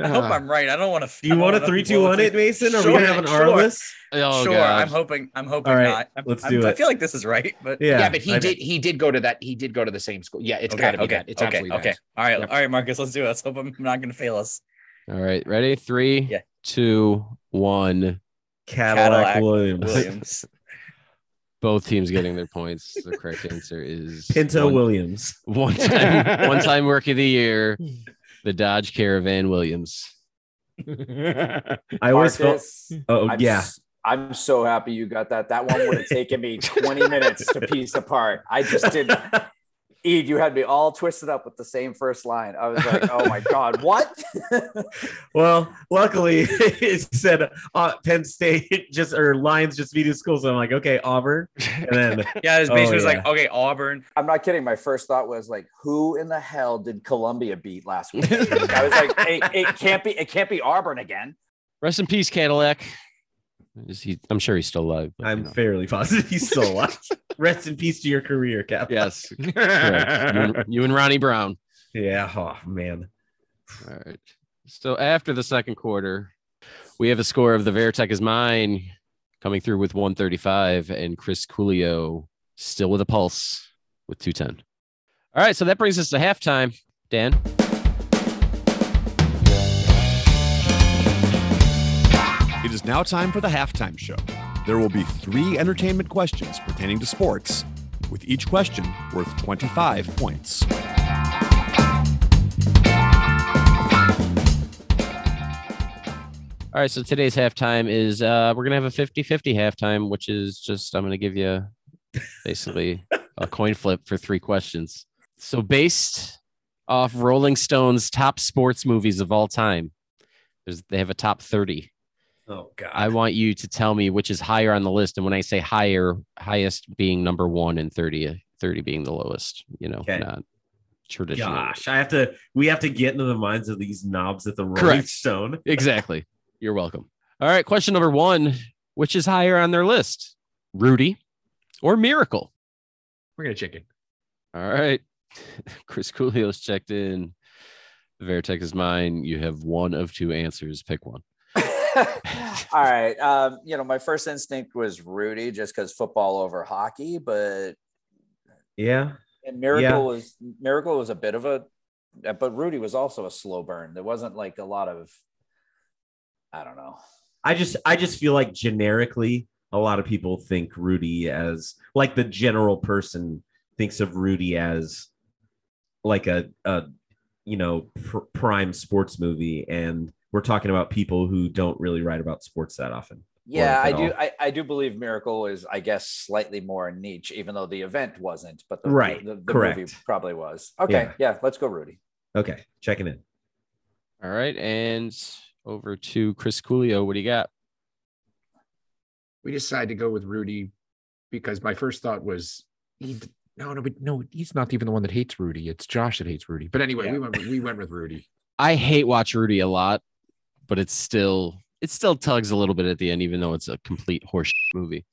Speaker 6: I hope. I'm right. I don't want to.
Speaker 4: Do you want a three, two, one it, Mason? Are we
Speaker 6: Sure,
Speaker 4: gonna have an R
Speaker 6: sure.
Speaker 4: list?
Speaker 2: Oh,
Speaker 6: sure.
Speaker 2: God.
Speaker 6: I'm hoping. I'm hoping
Speaker 4: All right,
Speaker 6: not. I'm,
Speaker 4: let's
Speaker 6: I'm-
Speaker 4: do
Speaker 6: I
Speaker 4: it.
Speaker 6: feel like this is right, but
Speaker 4: Yeah.
Speaker 5: Yeah, but he
Speaker 4: I-
Speaker 5: did. He did go to that. He did go to the same school. Yeah, it's
Speaker 6: okay.
Speaker 5: got to be
Speaker 6: okay.
Speaker 5: that. It's
Speaker 6: okay.
Speaker 5: absolutely
Speaker 6: Okay.
Speaker 5: that.
Speaker 6: All right.
Speaker 5: Yep.
Speaker 6: All right, Marcus. Let's do it. Let's hope I'm not going to fail us.
Speaker 2: All right, ready? Three,
Speaker 6: Yeah.
Speaker 2: two, one.
Speaker 4: Cadillac,
Speaker 6: Cadillac
Speaker 4: Williams.
Speaker 6: Williams.
Speaker 2: Both teams getting their points. The correct answer is
Speaker 4: Pinto
Speaker 2: one,
Speaker 4: Williams.
Speaker 2: one time, one time rookie of the year, the Dodge Caravan Williams.
Speaker 4: I always felt.
Speaker 3: Oh,
Speaker 4: oh
Speaker 3: I'm,
Speaker 4: yeah.
Speaker 3: s- I'm so happy you got that. That one would have taken me 20 minutes to piece apart. I just didn't. Ed, you had me all twisted up with the same first line. I was like, oh my God, what?
Speaker 4: Well, luckily it said uh, Penn State just or Lions just beat his school. So I'm like, okay, Auburn, and then
Speaker 6: Yeah, his
Speaker 4: Oh,
Speaker 6: basically was like, okay, Auburn.
Speaker 3: I'm not kidding. My first thought was like, who in the hell did Columbia beat last week? I was like, it, it can't be, it can't be Auburn again.
Speaker 2: Rest in peace, Cadillac. Is he? I'm sure he's still alive. but,
Speaker 4: I'm
Speaker 2: know.
Speaker 4: fairly positive he's still alive. Rest in peace to your career, Cap.
Speaker 2: Yes. You, and, you and Ronnie Brown.
Speaker 4: Yeah. Oh man.
Speaker 2: All right. So after the second quarter, we have a score of the Veritech is mine coming through with 135 and Chris Coolio still with a pulse with 210. All right. So that brings us to halftime. Dan.
Speaker 7: Now time for the halftime show. There will be three entertainment questions pertaining to sports, with each question worth 25 points.
Speaker 2: All right. So today's halftime is uh, we're to have a 50 50 halftime, which is just, I'm to give you basically a coin flip for three questions. So, based off Rolling Stone's top sports movies of all time, there's, they have a top 30.
Speaker 4: Oh god.
Speaker 2: I want you to tell me which is higher on the list. And when I say higher, highest being number one and 30, 30 being the lowest, you know,
Speaker 4: Okay.
Speaker 2: not traditional.
Speaker 4: Gosh, I have to. We have to get into the minds of these knobs at the Rolling
Speaker 2: Correct.
Speaker 4: Stone.
Speaker 2: Exactly. You're welcome. All right. Question number one Which is higher on their list? Rudy or Miracle?
Speaker 5: We're gonna check in.
Speaker 2: All right. Chris Coolio's checked in. The Veritech is mine. You have one of two answers. Pick one.
Speaker 3: All right. Um, you know, my first instinct was Rudy just because football over hockey, but
Speaker 4: Yeah.
Speaker 3: and Miracle
Speaker 4: Yeah.
Speaker 3: was Miracle was a bit of a but Rudy was also a slow burn. There wasn't like a lot of I don't know.
Speaker 4: I just I just feel like generically a lot of people think Rudy as like the general person thinks of Rudy as like a, a you know, pr- prime sports movie. And we're talking about people who don't really write about sports that often.
Speaker 3: Yeah, I do. I, I do believe Miracle is, I guess, slightly more niche, even though the event wasn't, but the,
Speaker 4: Right,
Speaker 3: the, the
Speaker 4: correct.
Speaker 3: movie probably was. Okay,
Speaker 4: Yeah.
Speaker 3: yeah. let's go, Rudy.
Speaker 4: Okay, checking in.
Speaker 2: All right, and over to Chris Coolio. What do you got?
Speaker 5: we decided to go with Rudy because my first thought was he no no but no he's not even the one that hates Rudy it's Josh that hates Rudy but anyway we went we went with Rudy
Speaker 2: I hate Watch Rudy a lot, but it's still it still tugs a little bit at the end, even though it's a complete horse movie.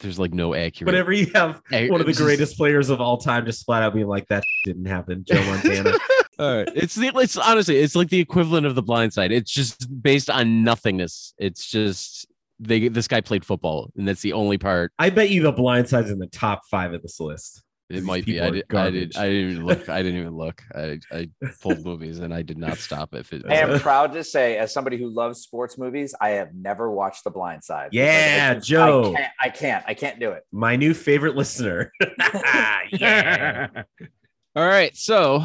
Speaker 2: There's like no accuracy.
Speaker 4: Whenever you have one of the greatest players of all time just flat out being like, that didn't happen, Joe Montana.
Speaker 2: All right. It's the it's honestly it's like the equivalent of the blind side. It's just based on nothingness. It's just they this guy played football, and that's the only part.
Speaker 4: I bet you the blind side's in the top five of this list.
Speaker 2: It might be. I did, I did. I didn't even look. I didn't even look. I I pulled movies and I did not stop if it.
Speaker 3: I am proud to say, as somebody who loves sports movies, I have never watched The Blind Side.
Speaker 4: Yeah,
Speaker 3: I just-
Speaker 4: Joe.
Speaker 3: I can't, I can't. I can't do it.
Speaker 4: My new favorite listener. yeah.
Speaker 2: All right, so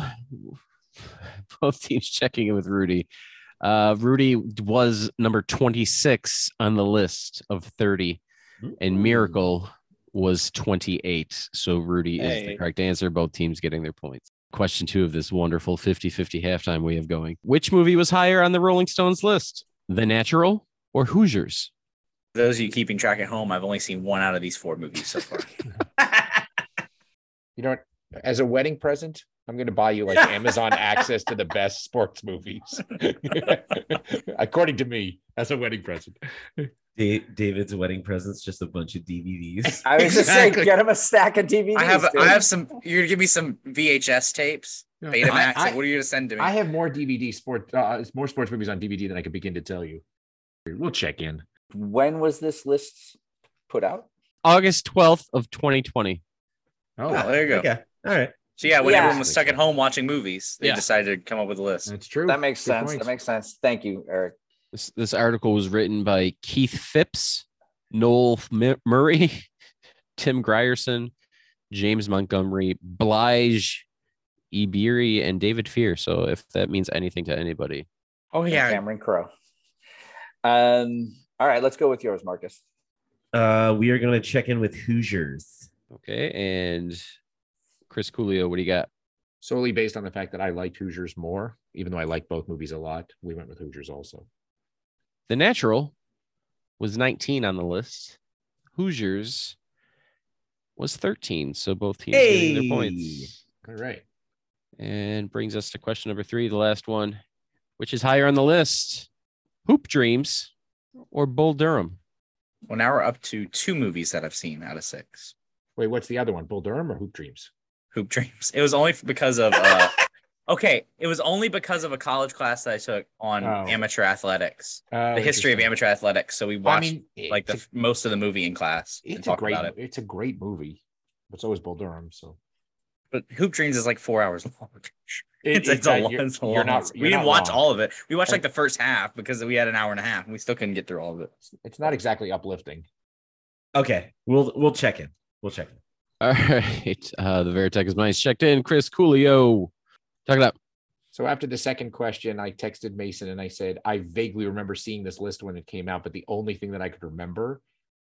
Speaker 2: both teams checking in with Rudy. Uh, Rudy was number 26 on the list of 30, and Miracle was 28. So Rudy is the correct answer. Both teams getting their points. Question two of this wonderful 50 50 halftime we have going. Which movie was higher on the Rolling Stones list? The Natural or Hoosiers?
Speaker 6: For those of you keeping track at home, I've only seen one out of these four movies so far.
Speaker 5: you know what as a wedding present I'm going to buy you like Amazon access to the best sports movies according to me as a wedding present
Speaker 4: Da- David's wedding present's just a bunch of DVDs.
Speaker 3: I was just saying,
Speaker 5: Exactly.
Speaker 3: get him a stack of DVDs.
Speaker 6: I have
Speaker 3: dude.
Speaker 6: I have some you're gonna give me some VHS tapes, Betamax.
Speaker 5: I- I-
Speaker 6: what are you gonna send to me?
Speaker 5: I have more DVD sport uh, more sports movies on DVD than I could begin to tell you we'll check in
Speaker 3: When was this list put out?
Speaker 2: August 12th of 2020.
Speaker 5: oh
Speaker 6: oh, there you go.
Speaker 4: Okay. All right.
Speaker 6: So yeah, when
Speaker 3: Yeah.
Speaker 6: everyone was stuck at home watching movies, they
Speaker 2: Yeah.
Speaker 6: decided to come up with a list.
Speaker 5: that's true
Speaker 3: That makes
Speaker 5: Good
Speaker 3: sense.
Speaker 5: point.
Speaker 3: That makes sense. Thank you, Eric.
Speaker 2: This, this article was written by Keith Phipps, Noel M- Murray, Tim Grierson, James Montgomery, Bilge, Ebiri, and David Fear. So if that means anything to anybody,
Speaker 6: Oh
Speaker 3: and
Speaker 6: yeah,
Speaker 3: Cameron Crowe. Um. All right, let's go with yours, Markkus.
Speaker 4: Uh, we are going to check in with Hoosiers.
Speaker 2: okay. And Chris Coolio, what do you got?
Speaker 5: solely based on the fact that I liked Hoosiers more, even though I like both movies a lot. We went with Hoosiers also.
Speaker 2: The Natural was 19 on the list. Hoosiers was 13. So both teams getting their points.
Speaker 5: All right.
Speaker 2: And brings us to question number three, the last one, which is higher on the list Hoop Dreams or Bull Durham?
Speaker 6: well now we're up to two movies that I've seen out of six.
Speaker 5: Wait, what's the other one? Bull Durham or Hoop Dreams?
Speaker 6: Hoop Dreams. It was only because of uh, okay, it was only because of a college class that I took on
Speaker 5: Oh.
Speaker 6: amateur athletics,
Speaker 5: Oh,
Speaker 6: the history of amateur athletics. So we
Speaker 5: I
Speaker 6: watched
Speaker 5: mean,
Speaker 6: like the
Speaker 5: it's,
Speaker 6: most of the movie in class
Speaker 5: a-
Speaker 6: and
Speaker 5: it's a great,
Speaker 6: about it.
Speaker 5: it's a great movie, but so is Bull Durham. So
Speaker 6: But Hoop Dreams is like four hours long.
Speaker 5: It-
Speaker 6: It's, it's, a, long,
Speaker 5: you're-
Speaker 6: it's a
Speaker 5: you're not-
Speaker 6: we
Speaker 5: you're
Speaker 6: didn't watch
Speaker 5: wrong.
Speaker 6: all of it. We watched like the first half because we had an hour and a half and we still couldn't get through all of it.
Speaker 5: it's not exactly uplifting.
Speaker 4: Okay. We'll we'll check in. We'll check in.
Speaker 2: All right. Uh, the Veritech is mine. Checked in. Chris Coolio. Talk it up.
Speaker 5: So after the second question, I texted Mason and I said, I vaguely remember seeing this list when it came out, but the only thing that I could remember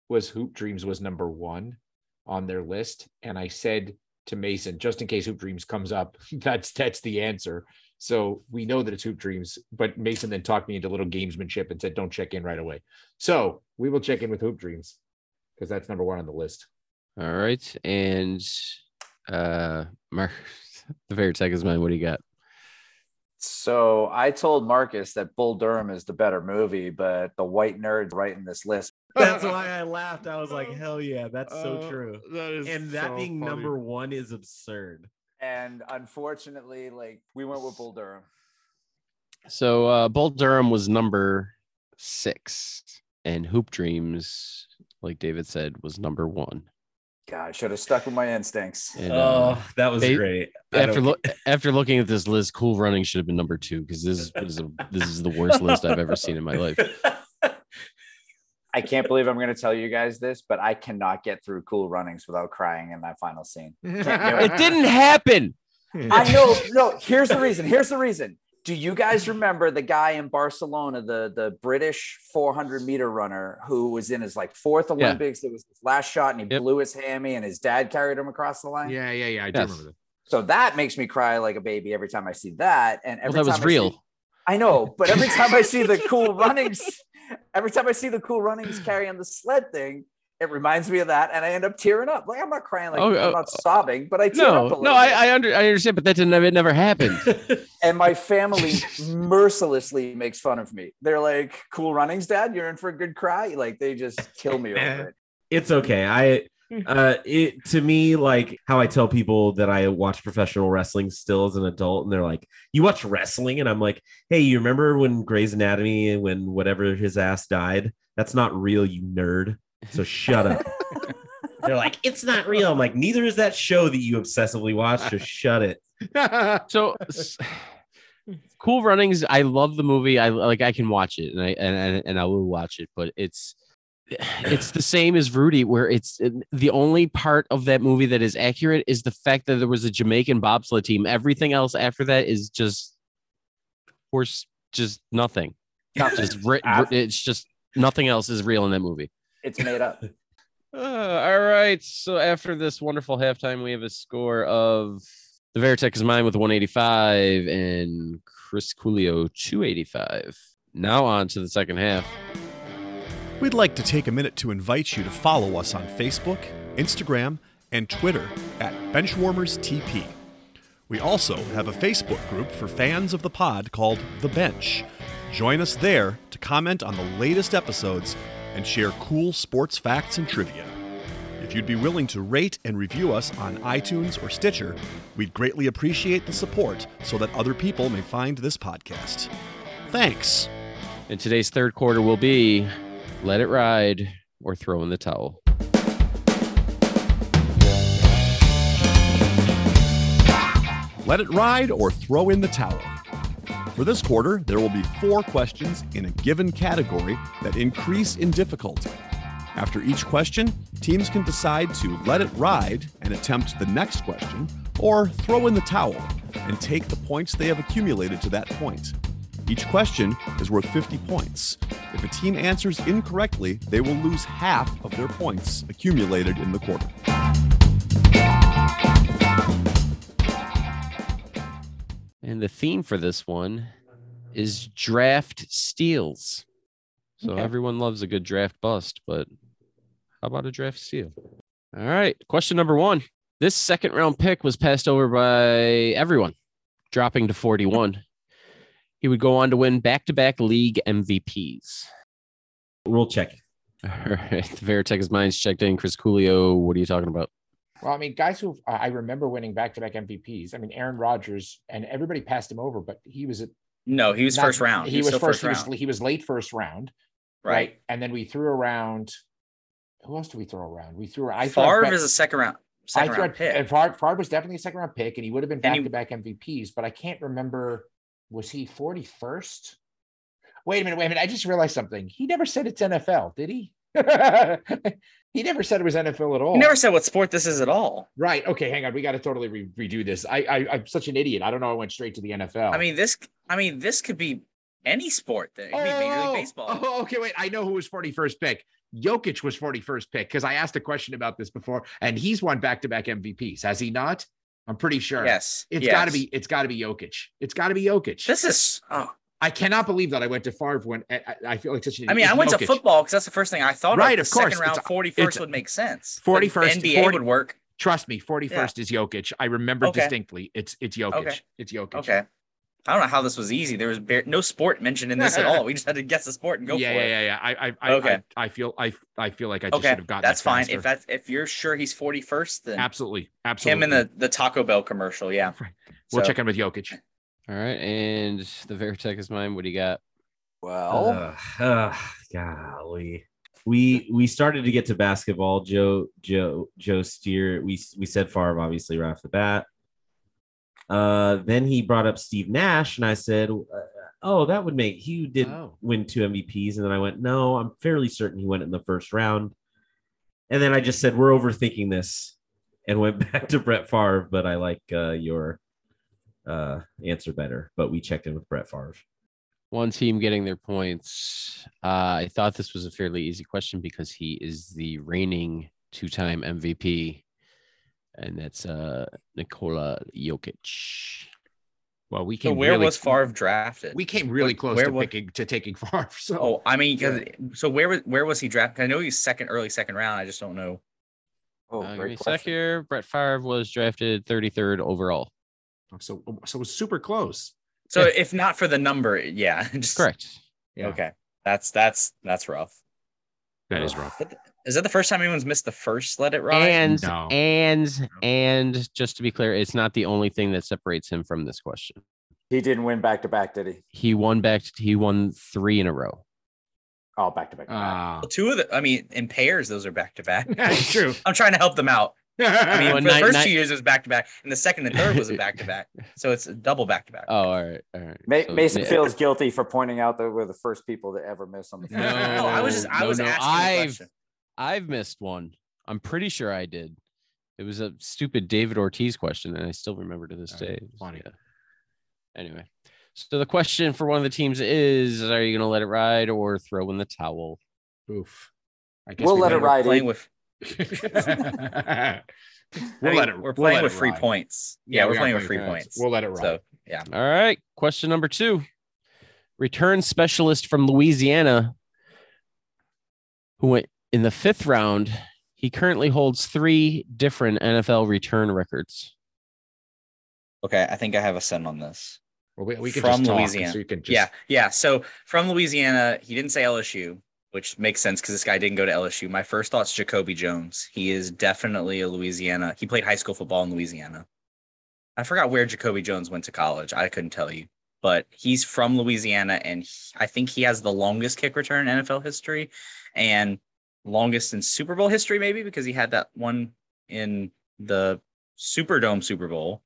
Speaker 5: was Hoop Dreams was number one on their list. And I said to Mason, just in case Hoop Dreams comes up, that's that's the answer. So we know that it's Hoop Dreams, but Mason then talked me into little gamesmanship and said, don't check in right away. So we will check in with Hoop Dreams because that's number one on the list.
Speaker 2: All right. And uh, Mark, the Veritech is mine. What do you got?
Speaker 3: So I told Markkus that Bull Durham is the better movie, but the white nerds writing this list.
Speaker 4: That's why I laughed. I was like, hell yeah, that's so
Speaker 5: Uh,
Speaker 4: true.
Speaker 5: That is
Speaker 4: And that being number one is absurd.
Speaker 3: And unfortunately, like we went with Bull Durham.
Speaker 2: So uh, Bull Durham was number six, and Hoop Dreams, like David said, was number one.
Speaker 3: God, I should have stuck with my instincts.
Speaker 2: And, uh,
Speaker 4: Oh, that was
Speaker 2: they-
Speaker 4: great.
Speaker 2: After
Speaker 4: don't-
Speaker 2: after looking at this list, Cool Running should have been number two because this is a, this is the worst list I've ever seen in my life.
Speaker 3: I can't believe I'm going to tell you guys this, but I cannot get through Cool Runnings without crying in that final scene. Can't
Speaker 2: It didn't happen.
Speaker 3: I know. No, here's the reason. Here's the reason. Do you guys remember the guy in Barcelona, the the British 400 meter runner who was in his like fourth
Speaker 2: Yeah.
Speaker 3: Olympics? It was his last shot, and he
Speaker 2: Yep.
Speaker 3: blew his hammy, and his dad carried him across the line.
Speaker 5: Yeah, yeah, yeah. I do
Speaker 2: Yes.
Speaker 5: remember that.
Speaker 3: So that makes me cry like a baby every time I see that. And
Speaker 2: Well,
Speaker 3: every
Speaker 2: that was
Speaker 3: I
Speaker 2: real.
Speaker 3: see- I know, but every time I see the cool runnings, every time I see the cool runnings carry on the sled thing, it reminds me of that, and I end up tearing up. Like I'm not crying, like
Speaker 2: Oh,
Speaker 3: I'm
Speaker 2: oh,
Speaker 3: not sobbing, but I tear up a
Speaker 2: No,
Speaker 3: little
Speaker 2: no,
Speaker 3: bit.
Speaker 2: I, I under I understand, but that didn't it never happened.
Speaker 3: and my family mercilessly makes fun of me. They're like, "Cool runnings, Dad. You're in for a good cry." Like they just kill me over it.
Speaker 4: it's okay. I uh it to me like how I tell people that I watch professional wrestling still as an adult and they're like, "You watch wrestling?" and I'm like, "Hey, you remember when Grey's Anatomy and when whatever his ass died? That's not real, you nerd." So shut up. they're like, "It's not real." I'm like, "Neither is that show that you obsessively watch. Just shut it."
Speaker 2: So, Cool Runnings. I love the movie. I like. I can watch it, and I and and, I will watch it. But it's it's the same as Rudy, where it's the only part of that movie that is accurate is the fact that there was a Jamaican bobsled team. Everything else after that is just horse, just nothing. Just it's just nothing else is real in that movie.
Speaker 3: It's made up.
Speaker 2: Uh, all right. So after this wonderful halftime, we have a score of the Veritech is mine with 185 and Chris Coolio 285. Now on to the second half.
Speaker 7: We'd like to take a minute to invite you to follow us on Facebook, Instagram, and Twitter at Benchwarmers TP. We also have a Facebook group for fans of the pod called The Bench. Join us there to comment on the latest episodes and share cool sports facts and trivia. If you'd be willing to rate and review us on iTunes or Stitcher, we'd greatly appreciate the support so that other people may find this podcast. Thanks.
Speaker 2: And today's third quarter will be let it ride or throw in the towel.
Speaker 7: let it ride, or throw in the towel. For this quarter, there will be four questions in a given category that increase in difficulty. After each question, teams can decide to let it ride and attempt the next question, or throw in the towel and take the points they have accumulated to that point. Each question is worth 50 points. If a team answers incorrectly, they will lose half of their points accumulated in the quarter.
Speaker 2: And the theme for this one is draft steals. So
Speaker 3: Okay.
Speaker 2: everyone loves a good draft bust, but how about a draft steal? All right. Question number one. This second round pick was passed over by everyone, dropping to 41. He would go on to win back to back league MVPs.
Speaker 4: We'll check.
Speaker 2: All right. The Veritech's minds checked in. Chris Coolio, what are you talking about?
Speaker 5: Well, I mean, guys who uh, I remember winning back-to-back MVPs. I mean, Aaron Rodgers, and everybody passed him over, but he was at
Speaker 6: No, he was
Speaker 5: not-
Speaker 6: first round.
Speaker 5: He, was,
Speaker 6: still
Speaker 5: first. he, was, he was late first round,
Speaker 6: right.
Speaker 5: And then we threw around. Who else did we throw around? We threw. I thought
Speaker 6: Favre
Speaker 5: Beck-
Speaker 6: is a second round.
Speaker 5: I
Speaker 6: Second
Speaker 5: threw
Speaker 6: round pick.
Speaker 5: and Favre, Favre was definitely a second round pick, and he would have been back to back MVPs. But I can't remember. Was he forty first? Wait a minute. Wait a minute. I just realized something. He never said it's NFL, did he? he never said it was NFL at all.
Speaker 6: He never said what sport this is at all.
Speaker 5: Right. Okay. Hang on. We got to totally re- redo this. I, I I'm such an idiot. I don't know. I went straight to the NFL.
Speaker 6: I mean, this. I mean, this could be any sport. That it could be Major League oh, Baseball.
Speaker 5: Oh, okay. Wait. I know who was 41st pick. Jokic was 41st pick because I asked a question about this before, and he's won back to back MVPs. Has he not? I'm pretty sure.
Speaker 6: Yes,
Speaker 5: It's
Speaker 6: yes.
Speaker 5: got to be. It's got to be Jokic. It's got to be Jokic.
Speaker 6: This is. Oh,
Speaker 5: I cannot believe that I went to Favre when I, I- feel like such an.
Speaker 6: I mean, I went to football because that's the first thing I thought.
Speaker 5: Right,
Speaker 6: of,
Speaker 5: of course.
Speaker 6: Second round, forty first would make sense.
Speaker 5: 41st
Speaker 6: NBA
Speaker 5: 40
Speaker 6: would work.
Speaker 5: Trust me, 41st is Jokic. I remember
Speaker 6: Okay.
Speaker 5: distinctly. It's it's Jokic.
Speaker 6: Okay.
Speaker 5: It's Jokic.
Speaker 6: Okay. I don't know how this was easy. There was bare, no sport mentioned in this at all. We just had to guess the sport and go
Speaker 5: yeah,
Speaker 6: for
Speaker 5: yeah,
Speaker 6: it.
Speaker 5: yeah, yeah. I, I, I,
Speaker 6: Okay.
Speaker 5: I, I feel, I, I feel like I just
Speaker 6: Okay,
Speaker 5: should have gotten. That.
Speaker 6: That's
Speaker 5: that
Speaker 6: fine. If that's if you're sure he's forty first, then
Speaker 5: absolutely, absolutely.
Speaker 6: him in the the Taco Bell commercial. Yeah,
Speaker 5: Right. We'll
Speaker 6: So-
Speaker 5: check in with Jokic.
Speaker 2: All right. And the Veritech is mine. What do you got?
Speaker 3: Well,
Speaker 4: Ugh, ugh, golly. We we started to get to basketball. Joe Joe Joe Steer. We we said Favre obviously right off the bat. Uh, then he brought up Steve Nash, and I said, uh, "Oh, that would make he did
Speaker 2: Oh.
Speaker 4: win two MVPs," and then I went, "No, I'm fairly certain he went in the first round." And then I just said, "We're overthinking this," and went back to Brett Favre. But I like uh, your uh, answer better. But we checked in with Brett Favre.
Speaker 2: One team getting their points. Uh, I thought this was a fairly easy question because he is the reigning two-time MVP, and that's uh, Nikola Jokic.
Speaker 5: Well, we
Speaker 6: So
Speaker 5: came
Speaker 6: where
Speaker 5: really,
Speaker 6: was Favre drafted?
Speaker 5: We came really
Speaker 6: What-
Speaker 5: close
Speaker 6: where
Speaker 5: to
Speaker 6: wa-
Speaker 5: picking to taking Favre. So
Speaker 6: Oh, I mean, 'cause- so where was where was he drafted? I know he's second, early second round. I just don't know.
Speaker 3: Oh,
Speaker 2: Uh, give
Speaker 3: great
Speaker 2: a
Speaker 3: question.
Speaker 2: here. Brett Favre was drafted 33rd overall.
Speaker 5: So so it was super close.
Speaker 6: So
Speaker 2: Yeah.
Speaker 6: if not for the number, yeah, just
Speaker 2: Correct.
Speaker 5: Yeah.
Speaker 6: Okay, that's that's that's rough.
Speaker 5: That is rough.
Speaker 6: Is that the first time anyone's missed the first Let It Ride?
Speaker 2: And
Speaker 5: No.
Speaker 2: and and just to be clear, it's not the only thing that separates him from this question.
Speaker 3: He didn't win back to back, did he?
Speaker 2: He won back. To, he won three in a row.
Speaker 3: Oh, back to back.
Speaker 5: Ah,
Speaker 6: Two of the, I mean, in pairs, those are back to back.
Speaker 5: that's true.
Speaker 6: I'm trying to help them out. I mean,
Speaker 2: Well,
Speaker 6: for the first
Speaker 2: nine-
Speaker 6: two years, it was back to back, and the second and third was a back to back. So it's a double back to back.
Speaker 2: Oh, all right, all right.
Speaker 3: Ma-
Speaker 2: So,
Speaker 3: Mason
Speaker 2: yeah.
Speaker 3: feels guilty for pointing out that we're the first people to ever miss on the
Speaker 2: No,
Speaker 6: No, I was just, I
Speaker 2: no,
Speaker 6: was
Speaker 2: no,
Speaker 6: asking the
Speaker 2: I've-
Speaker 6: question.
Speaker 2: I've missed one. I'm pretty sure I did. It was a stupid David Ortiz question, and I still remember to this
Speaker 5: Oh,
Speaker 2: day. It was-
Speaker 5: funny.
Speaker 2: yeah. Anyway, so the question for one of the teams is: Are you going to let it ride or throw in the towel?
Speaker 5: Oof. I guess
Speaker 3: We'll
Speaker 5: we
Speaker 3: let it ride.
Speaker 6: Playing
Speaker 3: Abe.
Speaker 6: with,
Speaker 5: we'll
Speaker 6: I mean,
Speaker 5: let it.
Speaker 6: we're
Speaker 5: we'll
Speaker 6: playing with free
Speaker 5: ride.
Speaker 6: points. Yeah, we're
Speaker 5: we are
Speaker 6: playing with free
Speaker 2: points.
Speaker 6: points.
Speaker 5: We'll let it ride.
Speaker 6: So yeah,
Speaker 2: All right. Question number two: Return specialist from Louisiana, who went in the fifth round. He currently holds three different NFL return records.
Speaker 6: okay. I think I have a send on this.
Speaker 5: Well, we, we can
Speaker 6: From
Speaker 5: just talk,
Speaker 6: Louisiana.
Speaker 5: So you can just,
Speaker 6: Yeah, yeah. So from Louisiana, he didn't say LSU, which makes sense because this guy didn't go to LSU. My first thought's Jacoby Jones. He is definitely a Louisiana. He played high school football in Louisiana. I forgot where Jacoby Jones went to college. I couldn't tell you, but he's from Louisiana, and he- I think he has the longest kick return in NFL history, and longest in Super Bowl history, maybe because he had that one in the Superdome Super Bowl.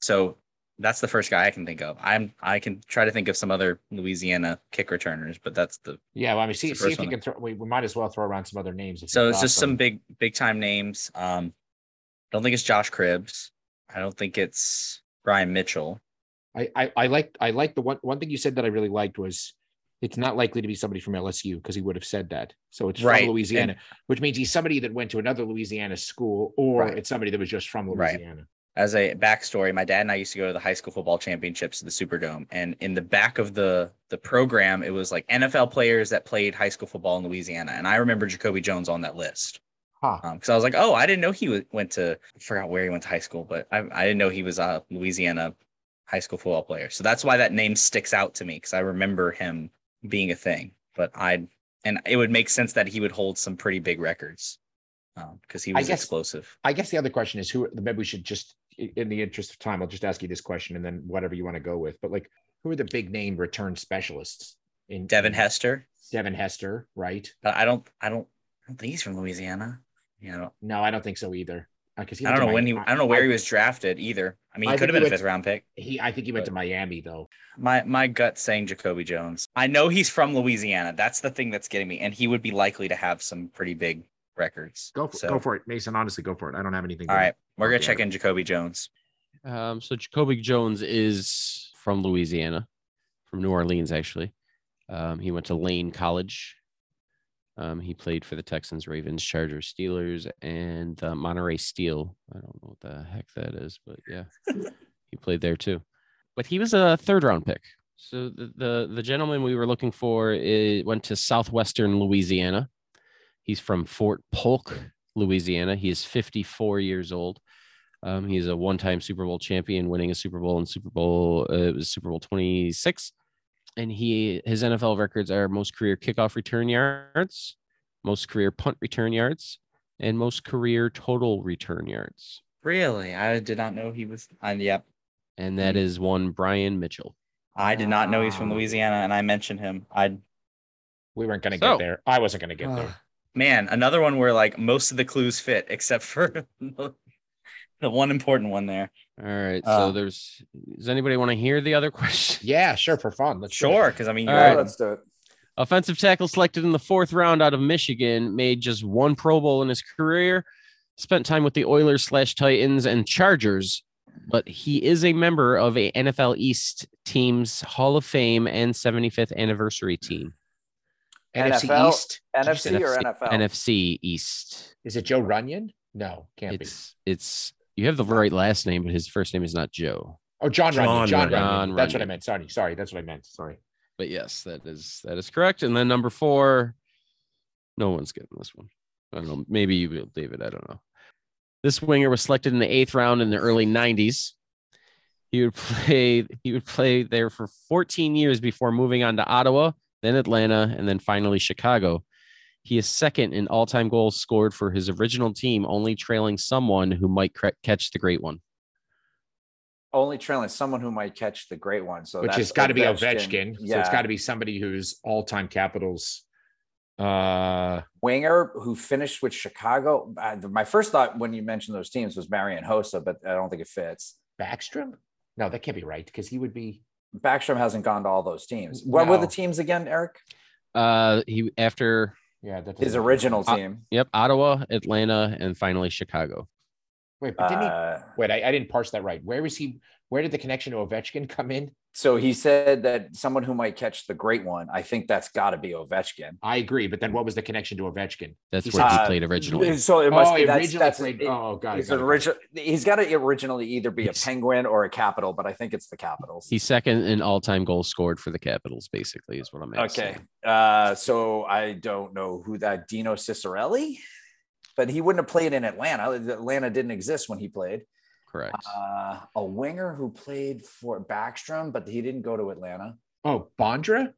Speaker 6: So that's the first guy I can think of. I'm I can try to think of some other Louisiana kick returners, but that's the
Speaker 5: Yeah. Well, I mean, see, see if you can throw. We, we might as well throw around some other names.
Speaker 6: so it's just some big big time names. Um, I don't think it's Josh Cribbs. I don't think it's Brian Mitchell.
Speaker 5: I, I I like I like the one one thing you said that I really liked was it's not likely to be somebody from LSU because he would have said that. So it's
Speaker 6: Right,
Speaker 5: from Louisiana, which means he's somebody that went to another Louisiana school, or
Speaker 6: Right.
Speaker 5: it's somebody that was just from
Speaker 6: Right. As a backstory, my dad and I used to go to the high school football championships at the Superdome, and in the back of the the program, it was like NFL players that played high school football in Louisiana, and I remember Jacoby Jones on that list.
Speaker 5: Huh.
Speaker 6: Um, because I was like, oh, I didn't know he was, went to. I forgot where he went to high school, but I, I didn't know he was a Louisiana high school football player. So that's why that name sticks out to me because I remember him being a thing. But I and it would make sense that he would hold some pretty big records um, because he
Speaker 5: I
Speaker 6: was
Speaker 5: guess-
Speaker 6: explosive.
Speaker 5: I guess the other question is who maybe we should just i- in the interest of time, I'll just ask you this question and then whatever you want to go with. But like who are the big name return specialists in
Speaker 6: Devin Hester,
Speaker 5: Devin Hester, right?
Speaker 6: but I don't, I don't, I don't think he's from Louisiana. You know,
Speaker 5: No, I don't think so either. Uh, because he
Speaker 6: I don't know when he, I don't know where
Speaker 5: I,
Speaker 6: he was drafted either. I mean,
Speaker 5: I
Speaker 6: he could have been a fifth round pick.
Speaker 5: He, I think he went to Miami though.
Speaker 6: My my gut saying Jacoby Jones. I know he's from Louisiana. That's the thing that's getting me, and he would be likely to have some pretty big records.
Speaker 5: Go for,
Speaker 6: So,
Speaker 5: go for it, Mason. Honestly, go for it. I don't have anything.
Speaker 6: All right, we're gonna check in Jacoby Jones.
Speaker 2: Um, so Jacoby Jones is from Louisiana, from New Orleans, actually. Um, he went to Lane College. Um, he played for the Texans, Ravens, Chargers, Steelers, and uh, Monterrey Steel. I don't know what the heck that is, but yeah, he played there too. But he was a third round pick. So the the, the gentleman we were looking for is, went to Southwestern Louisiana. He's from Fort Polk, Louisiana. He is 54 years old. Um, he's a one-time Super Bowl champion, winning a Super Bowl in Super Bowl. Uh, it was Super Bowl 26, and he his NFL records are most career kickoff return yards, most career punt return yards, and most career total return yards.
Speaker 6: Really, I did not know he was. And yep,
Speaker 2: And that is one Brian Mitchell.
Speaker 6: I did not know he's from Louisiana, and I mentioned him. I
Speaker 5: We weren't going to
Speaker 2: So-
Speaker 5: get there. I wasn't going to get there.
Speaker 6: Man, another one where like most of the clues fit except for the the one important one there.
Speaker 2: All right.
Speaker 6: Uh,
Speaker 2: so there's. Does anybody want to hear the other question?
Speaker 5: Yeah, sure, for fun. Let's.
Speaker 6: Sure, because I mean,
Speaker 2: All
Speaker 3: let's do it.
Speaker 2: Offensive tackle selected in the fourth round out of Michigan, made just one Pro Bowl in his career, spent time with the Oilers slash Titans and Chargers, but he is a member of a NFL East team's Hall of Fame and 75th anniversary team.
Speaker 5: NFC
Speaker 3: NFL
Speaker 5: East.
Speaker 3: NFC
Speaker 5: say-
Speaker 3: or
Speaker 2: NFC
Speaker 3: NFL?
Speaker 2: NFC East.
Speaker 5: Is it Joe Runyan? No, can't be.
Speaker 2: It's it's you have the right last name, but his first name is not Joe.
Speaker 5: Oh, John,
Speaker 4: John
Speaker 5: Runyan. John
Speaker 4: Runyan.
Speaker 5: Runyan.
Speaker 2: John
Speaker 5: That's what I meant. Sorry, sorry. That's what I meant. Sorry.
Speaker 2: But yes, that is that is correct. And then number four, no one's getting this one. I don't know. Maybe you will, David. I don't know. This winger was selected in the eighth round in the early '90s. He would play. He would play there for 14 years before moving on to Ottawa, then Atlanta, and then finally Chicago. He is second in all-time goals scored for his original team, only trailing someone who might cre- catch the great one.
Speaker 3: Only trailing someone who might catch the great one. So
Speaker 5: Which
Speaker 3: that's
Speaker 5: has got to be Ovechkin. So it's got to be somebody who's all-time Capitals. Uh,
Speaker 3: winger who finished with Chicago. Uh, my first thought when you mentioned those teams was Marian Hossa, but I don't think it fits.
Speaker 5: Backstrom? No, that can't be right because he would be.
Speaker 3: Backstrom hasn't gone to all those teams. What were the teams again, Eric?
Speaker 2: Uh, he after
Speaker 5: Yeah,
Speaker 3: His
Speaker 5: doesn't-
Speaker 3: original
Speaker 2: Uh,
Speaker 3: team.
Speaker 2: Yep, Ottawa, Atlanta, and finally Chicago.
Speaker 5: Wait, but didn't he?
Speaker 3: Uh,
Speaker 5: Wait, I, I didn't parse that right. Where was he? Where did the connection to Ovechkin come in?
Speaker 3: so he said that someone who might catch the great one. I think that's got to be Ovechkin.
Speaker 5: I agree, but then what was the connection to Ovechkin?
Speaker 2: That's
Speaker 5: He
Speaker 2: where he
Speaker 3: said-
Speaker 2: played originally.
Speaker 3: So it must
Speaker 5: oh,
Speaker 3: be that's,
Speaker 5: originally
Speaker 3: that's
Speaker 5: played.
Speaker 3: it-
Speaker 5: oh, god, it.
Speaker 3: he's
Speaker 5: Got it, got it.
Speaker 3: origin, he's got to originally either be a penguin or a capital, but I think it's the capitals.
Speaker 2: He's second in all-time goals scored for the Capitals. Basically, is what I'm saying. Okay.
Speaker 3: Uh, so I don't know who that Dino Ciccarelli, but he wouldn't have played in Atlanta. Atlanta didn't exist when he played.
Speaker 2: Correct.
Speaker 3: Uh, a winger who played for Backstrom, but he didn't go to Atlanta.
Speaker 5: Oh, Bondra?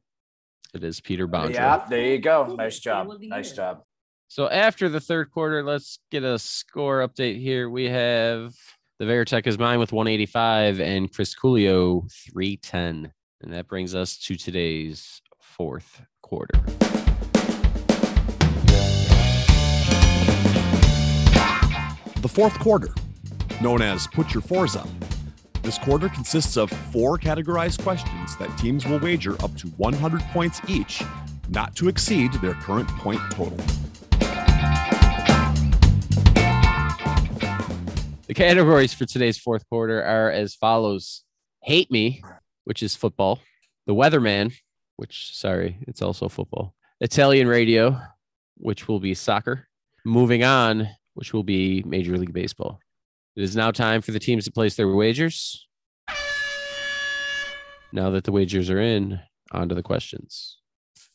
Speaker 2: It is Peter Bondra.
Speaker 3: Yeah, there you go. Nice job. Nice job.
Speaker 2: So after the third quarter, let's get a score update here. We have the Veritech is mine with 185 and Chris Coolio 310. And that brings us to today's fourth quarter.
Speaker 7: The fourth quarter, known as Put Your Fours Up. This quarter consists of four categorized questions that teams will wager up to 100 points each, not to exceed their current point total.
Speaker 2: The categories for today's fourth quarter are as follows Hate Me, which is football, The Weatherman, which, sorry, it's also football, Italian Radio, which will be soccer, Moving On, which will be Major League Baseball. It is now time for the teams to place their wagers. Now that the wagers are in, on to the questions.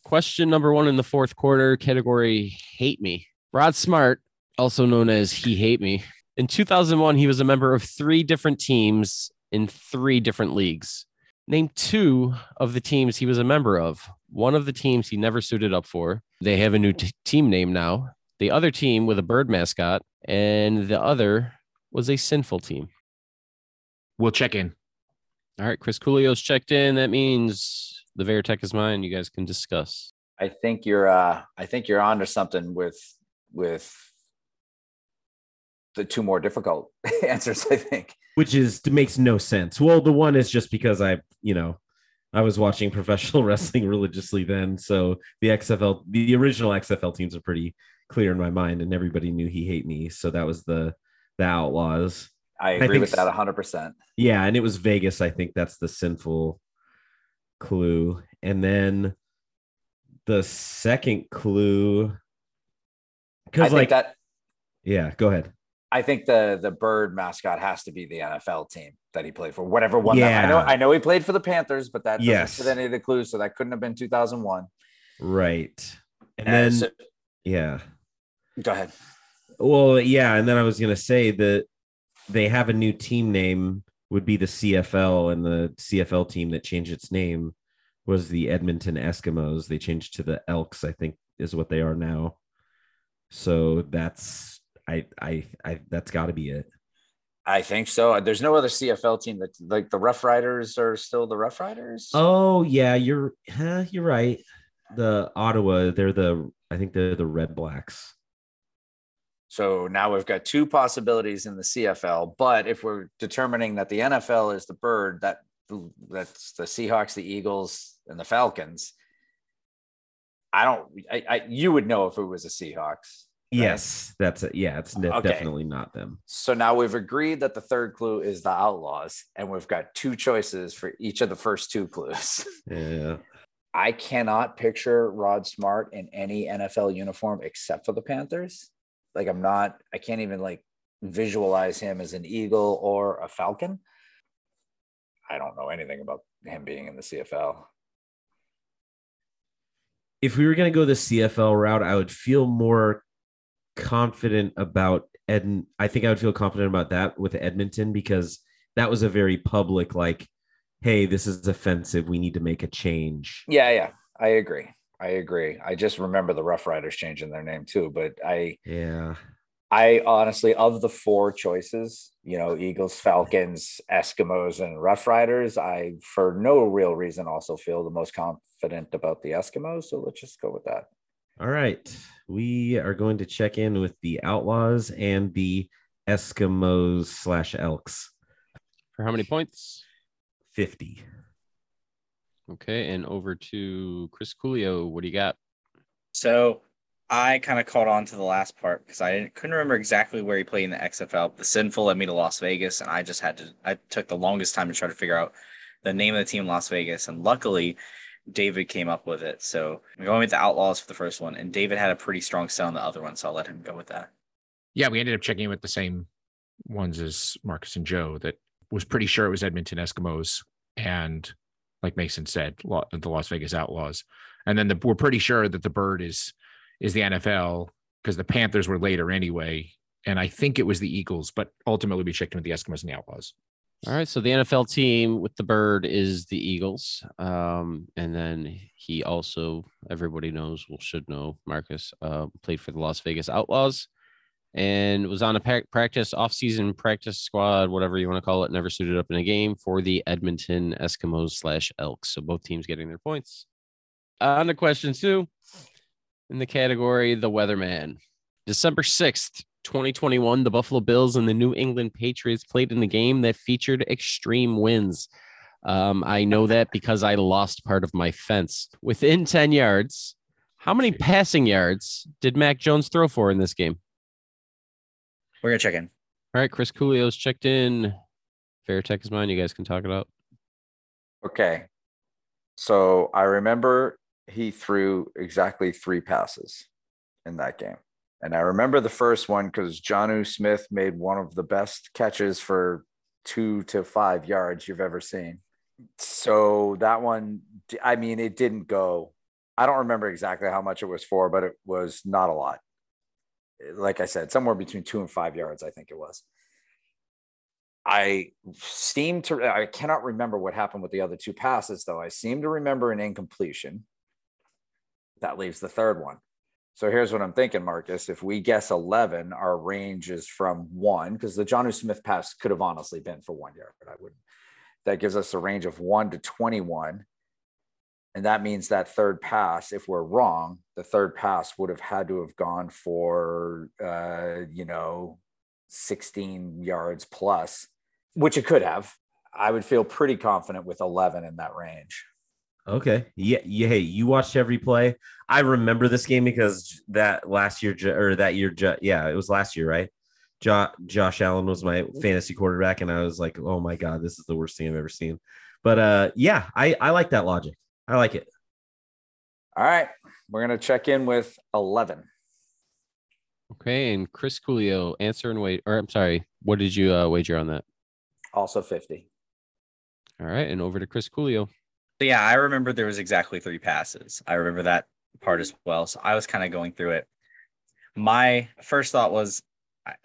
Speaker 2: Question number one in the fourth quarter, category Hate Me. Rod Smart, also known as He Hate Me, in 2001, he was a member of three different teams in three different leagues. Name two of the teams he was a member of. One of the teams he never suited up for. They have a new t- team name now. The other team with a bird mascot, and the other was a sinful team.
Speaker 5: We'll check in.
Speaker 2: All right, Chris Coolio's checked in. That means the Veritech is mine. You guys can discuss.
Speaker 3: I think you're uh I think you're onto something with with the two more difficult answers, I think.
Speaker 4: which is makes no sense. Well, the one is just because I, you know, I was watching professional wrestling religiously then, so the XFL, the original XFL teams are pretty clear in my mind, and everybody knew he hate me, so that was the the Outlaws.
Speaker 3: I
Speaker 4: I
Speaker 3: agree
Speaker 4: think
Speaker 3: with that 100%.
Speaker 4: Yeah, and it was Vegas. I think that's the sinful clue, and then the second clue,
Speaker 3: I
Speaker 4: because
Speaker 3: think
Speaker 4: like
Speaker 3: that
Speaker 4: yeah, go ahead.
Speaker 3: I think the the bird mascot has to be the NFL team that he played for. Whatever one. that- I know. I know he played for the Panthers, but that doesn't fit any of the clues, so that couldn't have been 2001.
Speaker 4: Right, and
Speaker 3: Uh,
Speaker 4: then
Speaker 3: so-
Speaker 4: yeah.
Speaker 3: Go ahead.
Speaker 4: Well, yeah, and then I was gonna say that they have a new team name would be the CFL, and the CFL team that changed its name was the Edmonton Eskimos. They changed to the Elks, I think, is what they are now. So that's I I I that's got to be it.
Speaker 3: I think so. There's no other CFL team that like the Rough Riders are still the Rough Riders.
Speaker 4: Oh yeah, you're huh, you're right. The Ottawa, they're the I think they're the Red Blacks.
Speaker 3: So now we've got two possibilities in the CFL. But if we're determining that the NFL is the bird, that that's the Seahawks, the Eagles, and the Falcons. I don't. I, I you would know if it was a Seahawks.
Speaker 4: Yes, that's it. Yeah, it's de-
Speaker 3: Okay.
Speaker 4: definitely not them.
Speaker 3: So now we've agreed that the third clue is the Outlaws, and we've got two choices for each of the first two clues.
Speaker 4: Yeah.
Speaker 3: I cannot picture Rod Smart in any NFL uniform except for the Panthers. Like I'm not, I can't even like visualize him as an Eagle or a Falcon. I don't know anything about him being in the CFL.
Speaker 4: If we were going to go the CFL route, I would feel more confident about Ed. I think I would feel confident about that with Edmonton because that was a very public, like, hey, this is offensive. We need to make a change.
Speaker 3: Yeah, yeah, I agree. I agree. I just remember the Rough Riders changing their name too, but I
Speaker 4: Yeah.
Speaker 3: I honestly, of the four choices, you know, Eagles, Falcons, Eskimos, and Rough Riders, I, for no real reason, also feel the most confident about the Eskimos. So let's just go with that.
Speaker 4: All right. We are going to check in with the Outlaws and the Eskimos slash Elks.
Speaker 2: For how many points?
Speaker 4: 50.
Speaker 2: Okay, and over to Chris Coolio. What do you got?
Speaker 6: So I kind of caught on to the last part because I didn't, couldn't remember exactly where he played in the XFL. The Sinful led me to Las Vegas, and I just had to. I took the longest time to try to figure out the name of the team, in Las Vegas, and luckily, David came up with it. So I'm going with the Outlaws for the first one, and David had a pretty strong sell on the other one, so I'll let him go with that.
Speaker 5: Yeah, we ended up checking in with the same ones as Markkus and Joe. That was pretty sure it was Edmonton Eskimos and, like Mason said, the Las Vegas Outlaws. And then the, we're pretty sure that the bird is is the NFL because the Panthers were later anyway. And I think it was the Eagles, but ultimately we checked in with the Eskimos and the Outlaws.
Speaker 2: All right, so the NFL team with the bird is the Eagles, um, and then he also, everybody knows, well, should know, Markkus uh, played for the Las Vegas Outlaws, and was on a practice off-season practice squad, whatever you want to call it. Never suited up in a game for the Edmonton Eskimos slash Elks. So both teams getting their points. On to question two, in the category the Weatherman, December sixth, 2021, the Buffalo Bills and the New England Patriots played in the game that featured extreme winds. Um, I know that because I lost part of my fence within 10 yards. How many passing yards did Mac Jones throw for in this game?
Speaker 6: We're gonna check in.
Speaker 2: All right, Chris Coolio's checked in. Veritech is mine. You guys can talk it out.
Speaker 3: Okay. So I remember he threw exactly three passes in that game. And I remember the first one because Jonnu Smith made one of the best catches for two to five yards you've ever seen. So that one, I mean, it didn't go. I don't remember exactly how much it was for, but it was not a lot. Like I said, somewhere between two and five yards, I think it was. I seem to, I cannot remember what happened with the other two passes, though. I seem to remember an incompletion. That leaves the third one. So here's what I'm thinking, Markkus. If we guess 11, our range is from one, because the John Smith pass could have honestly been for one yard, but I wouldn't. That gives us a range of one to 21. And that means that third pass, if we're wrong, the third pass would have had to have gone for, uh, you know, 16 yards plus, which it could have. I would feel pretty confident with 11 in that range.
Speaker 4: Okay. Yeah. Yeah. Hey, you watched every play. I remember this game because that last year or that year, yeah, it was last year, right? Josh Allen was my fantasy quarterback, and I was like, oh my god, this is the worst thing I've ever seen. But uh, yeah, I I like that logic. I like it.
Speaker 3: All right. We're going to check in with 11.
Speaker 2: Okay, and Chris Coolio, answer and wait. Or I'm sorry, what did you uh, wager on that?
Speaker 3: Also 50.
Speaker 2: All right, and over to Chris Coolio.
Speaker 6: So yeah, I remember there was exactly three passes. I remember that part as well. So I was kind of going through it. My first thought was,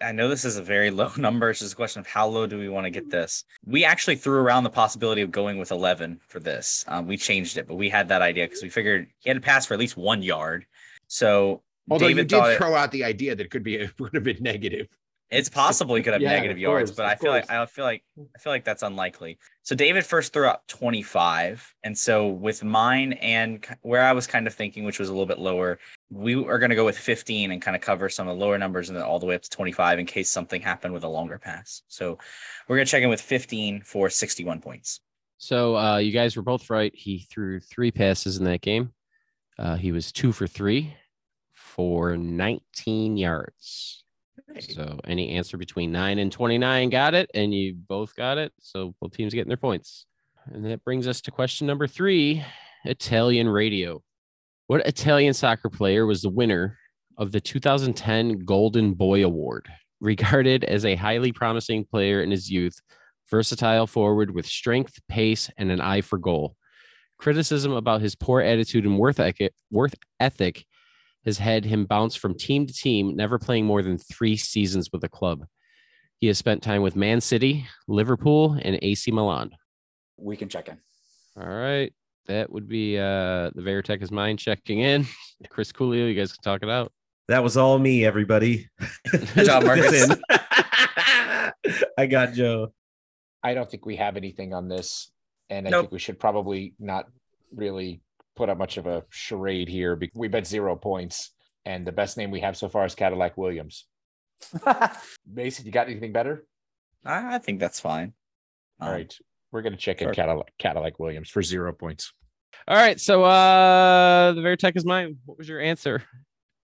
Speaker 6: I, know this is a very low number. It's just a question of how low do we want to get this. We actually threw around the possibility of going with 11 for this. Um, we changed it, but we had that idea because we figured he had to pass for at least one yard. So
Speaker 5: Although
Speaker 6: David
Speaker 5: you did
Speaker 6: it-
Speaker 5: throw out the idea that it could be it would have been negative.
Speaker 6: It's possible he could have
Speaker 5: Yeah,
Speaker 6: negative
Speaker 5: of
Speaker 6: yards, but I feel like. I feel like I feel like that's unlikely. So David first threw out 25, and so with mine and where I was kind of thinking, which was a little bit lower, we are going to go with 15 and kind of cover some of the lower numbers, and then all the way up to 25 in case something happened with a longer pass. So we're going to check in with 15 for 61 points.
Speaker 2: So uh, you guys were both right. He threw three passes in that game. Uh, he was two for three for 19 yards. So any answer between nine and 29 got it, and you both got it. So both teams getting their points. And that brings us to question number three Italian radio. What Italian soccer player was the winner of the 2010 Golden Boy Award? Regarded as a highly promising player in his youth, versatile forward with strength, pace, and an eye for goal. Criticism about his poor attitude and worth ethic, has had him bounce from team to team, never playing more than three seasons with the club. He has spent time with Man City, Liverpool, and AC Milan.
Speaker 3: We can check in.
Speaker 2: All right. That would be uh the Veritech is mine checking in. Chris Coolio, you guys can talk it out.
Speaker 4: That was all me, everybody.
Speaker 6: Good job, Markkus.
Speaker 4: Listen. I got Joe.
Speaker 5: I don't think we have anything on this, and I
Speaker 6: Nope.
Speaker 5: think we should probably not really put up much of a charade here. because We bet zero points, and the best name we have so far is Cadillac Williams. Mason, you got anything better?
Speaker 6: I, I think that's fine.
Speaker 5: All
Speaker 6: Um,
Speaker 5: right, we're gonna check in
Speaker 6: sure.
Speaker 5: Cadillac, Cadillac Williams for zero points.
Speaker 2: All right. So uh the Veritech is mine. What was your answer?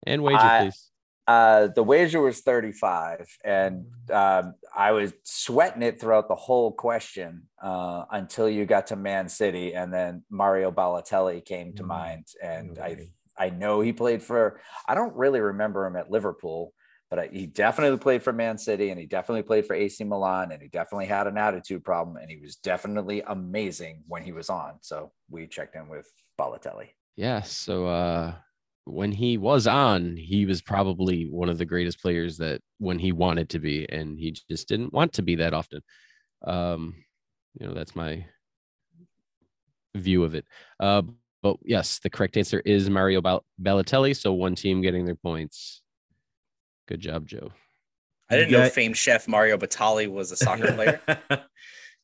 Speaker 2: And wager,
Speaker 3: I-
Speaker 2: please.
Speaker 3: Uh, the wager was 35, and um, I was sweating it throughout the whole question uh, until you got to Man City, and then Mario Balotelli came to
Speaker 5: Mm.
Speaker 3: mind, and I I know he played for. I don't really remember him at Liverpool, but I, he definitely played for Man City, and he definitely played for AC Milan, and he definitely had an attitude problem, and he was definitely amazing when he was on. So we checked in with Balotelli.
Speaker 2: Yeah. So uh when he was on, he was probably one of the greatest players that when he wanted to be, and he just didn't want to be that often. Um, you know, that's my view of it. Uh, but yes, the correct answer is Mario Bal- Balotelli. So one team getting their points. Good job, Joe.
Speaker 6: I didn't
Speaker 4: You
Speaker 6: know
Speaker 4: got-
Speaker 6: famed chef Mario Batali was a soccer player.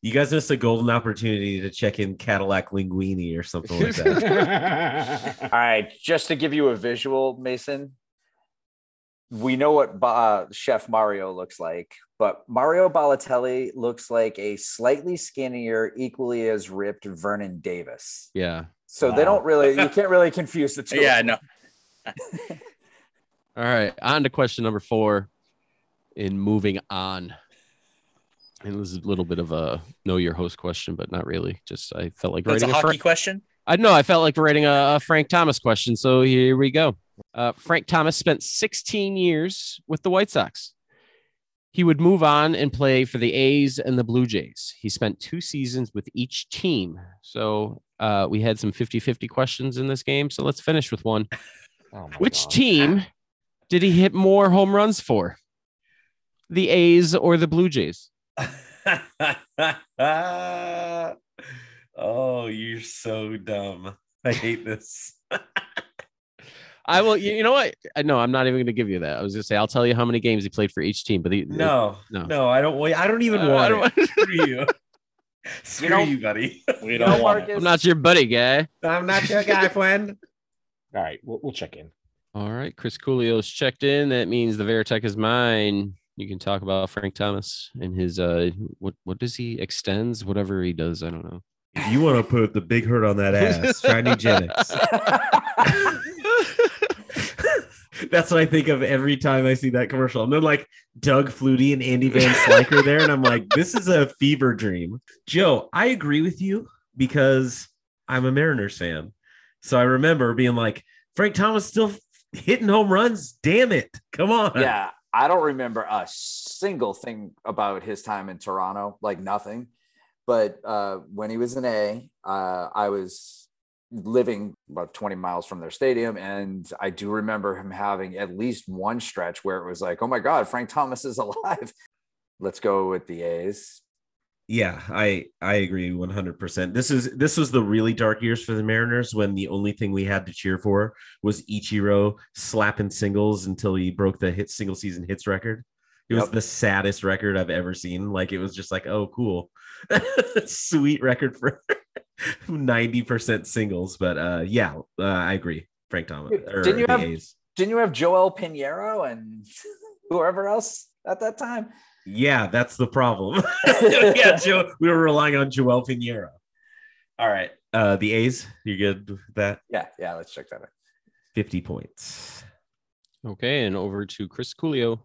Speaker 4: you guys missed a golden opportunity to check in Cadillac Linguini or something like that.
Speaker 3: All right, just to give you a visual, Mason, we know what Ba- uh, Chef Mario looks like, but Mario Balotelli looks like a slightly skinnier, equally as ripped Vernon Davis.
Speaker 2: Yeah.
Speaker 3: So they don't really, you can't really confuse the two.
Speaker 6: yeah, no.
Speaker 2: All right, on to question number four. In moving on, and this is a little bit of a know your host question, but not really. Just I felt like
Speaker 6: That's a
Speaker 2: writing a,
Speaker 6: hockey
Speaker 2: Frank.
Speaker 6: question.
Speaker 2: I know I felt like writing a, a Frank Thomas question, so here we go. Uh, Frank Thomas spent 16 years with the White Sox. He would move on and play for the A's and the Blue Jays. He spent two seasons with each team. So uh, we had some 50 50 questions in this game. So let's finish with one.
Speaker 5: Oh
Speaker 2: Which
Speaker 5: God.
Speaker 2: team did he hit more home runs for? The A's or the Blue Jays?
Speaker 4: oh, you're so dumb. I hate this.
Speaker 2: I will. You you know what? I know I'm not even going to give you that. I was going to say I'll tell you how many games he played for each team, but he,
Speaker 4: No,
Speaker 2: no.
Speaker 4: no, I don't. I don't even
Speaker 2: Uh, I
Speaker 4: want
Speaker 2: don't
Speaker 4: it. Screw you. Screw
Speaker 3: know-
Speaker 4: you, buddy.
Speaker 6: We don't
Speaker 3: know,
Speaker 6: want it.
Speaker 2: I'm not your buddy, guy.
Speaker 4: I'm not your guy, friend.
Speaker 5: All right, we'll, we'll check in.
Speaker 2: All right, Chris Coolio's checked in. That means the Veritech is mine. You can talk about Frank Thomas and his uh, what what does he extends? Whatever he does, I don't know.
Speaker 4: If you want to put the big hurt on that ass, try Nugenix. That's what I think of every time I see that commercial. And then like Doug Flutie and Andy Van Slyke are there, and I'm like, this is a fever dream. Joe, I agree with you because I'm a Mariners fan. So I remember being like, Frank Thomas still hitting home runs. Damn it. Come on.
Speaker 3: yeah, I don't remember a single thing about his time in Toronto, like nothing. But uh, when he was in A, uh, I was living about 20 miles from their stadium. And I do remember him having at least one stretch where it was like, oh my God, Frank Thomas is alive. Let's go with the A's.
Speaker 4: Yeah, I I agree 100%. This is this was the really dark years for the Mariners when the only thing we had to cheer for was Ichiro slapping singles until he broke the hit single season hits record. It was
Speaker 3: Yep.
Speaker 4: the saddest record I've ever seen. Like it was just like, oh, cool, sweet record for ninety percent singles. But uh, yeah, uh, I agree. Frank Thomas.
Speaker 3: Didn't you have-
Speaker 4: A's.
Speaker 3: Didn't you have Joel Piñeiro and whoever else at that time?
Speaker 4: Yeah, that's the problem. yeah, Joe, we were relying on Joel Piñeiro. All right, uh, the A's. You good with that?
Speaker 3: Yeah, yeah. Let's check that out.
Speaker 4: Fifty points.
Speaker 2: Okay, and over to Chris Coolio.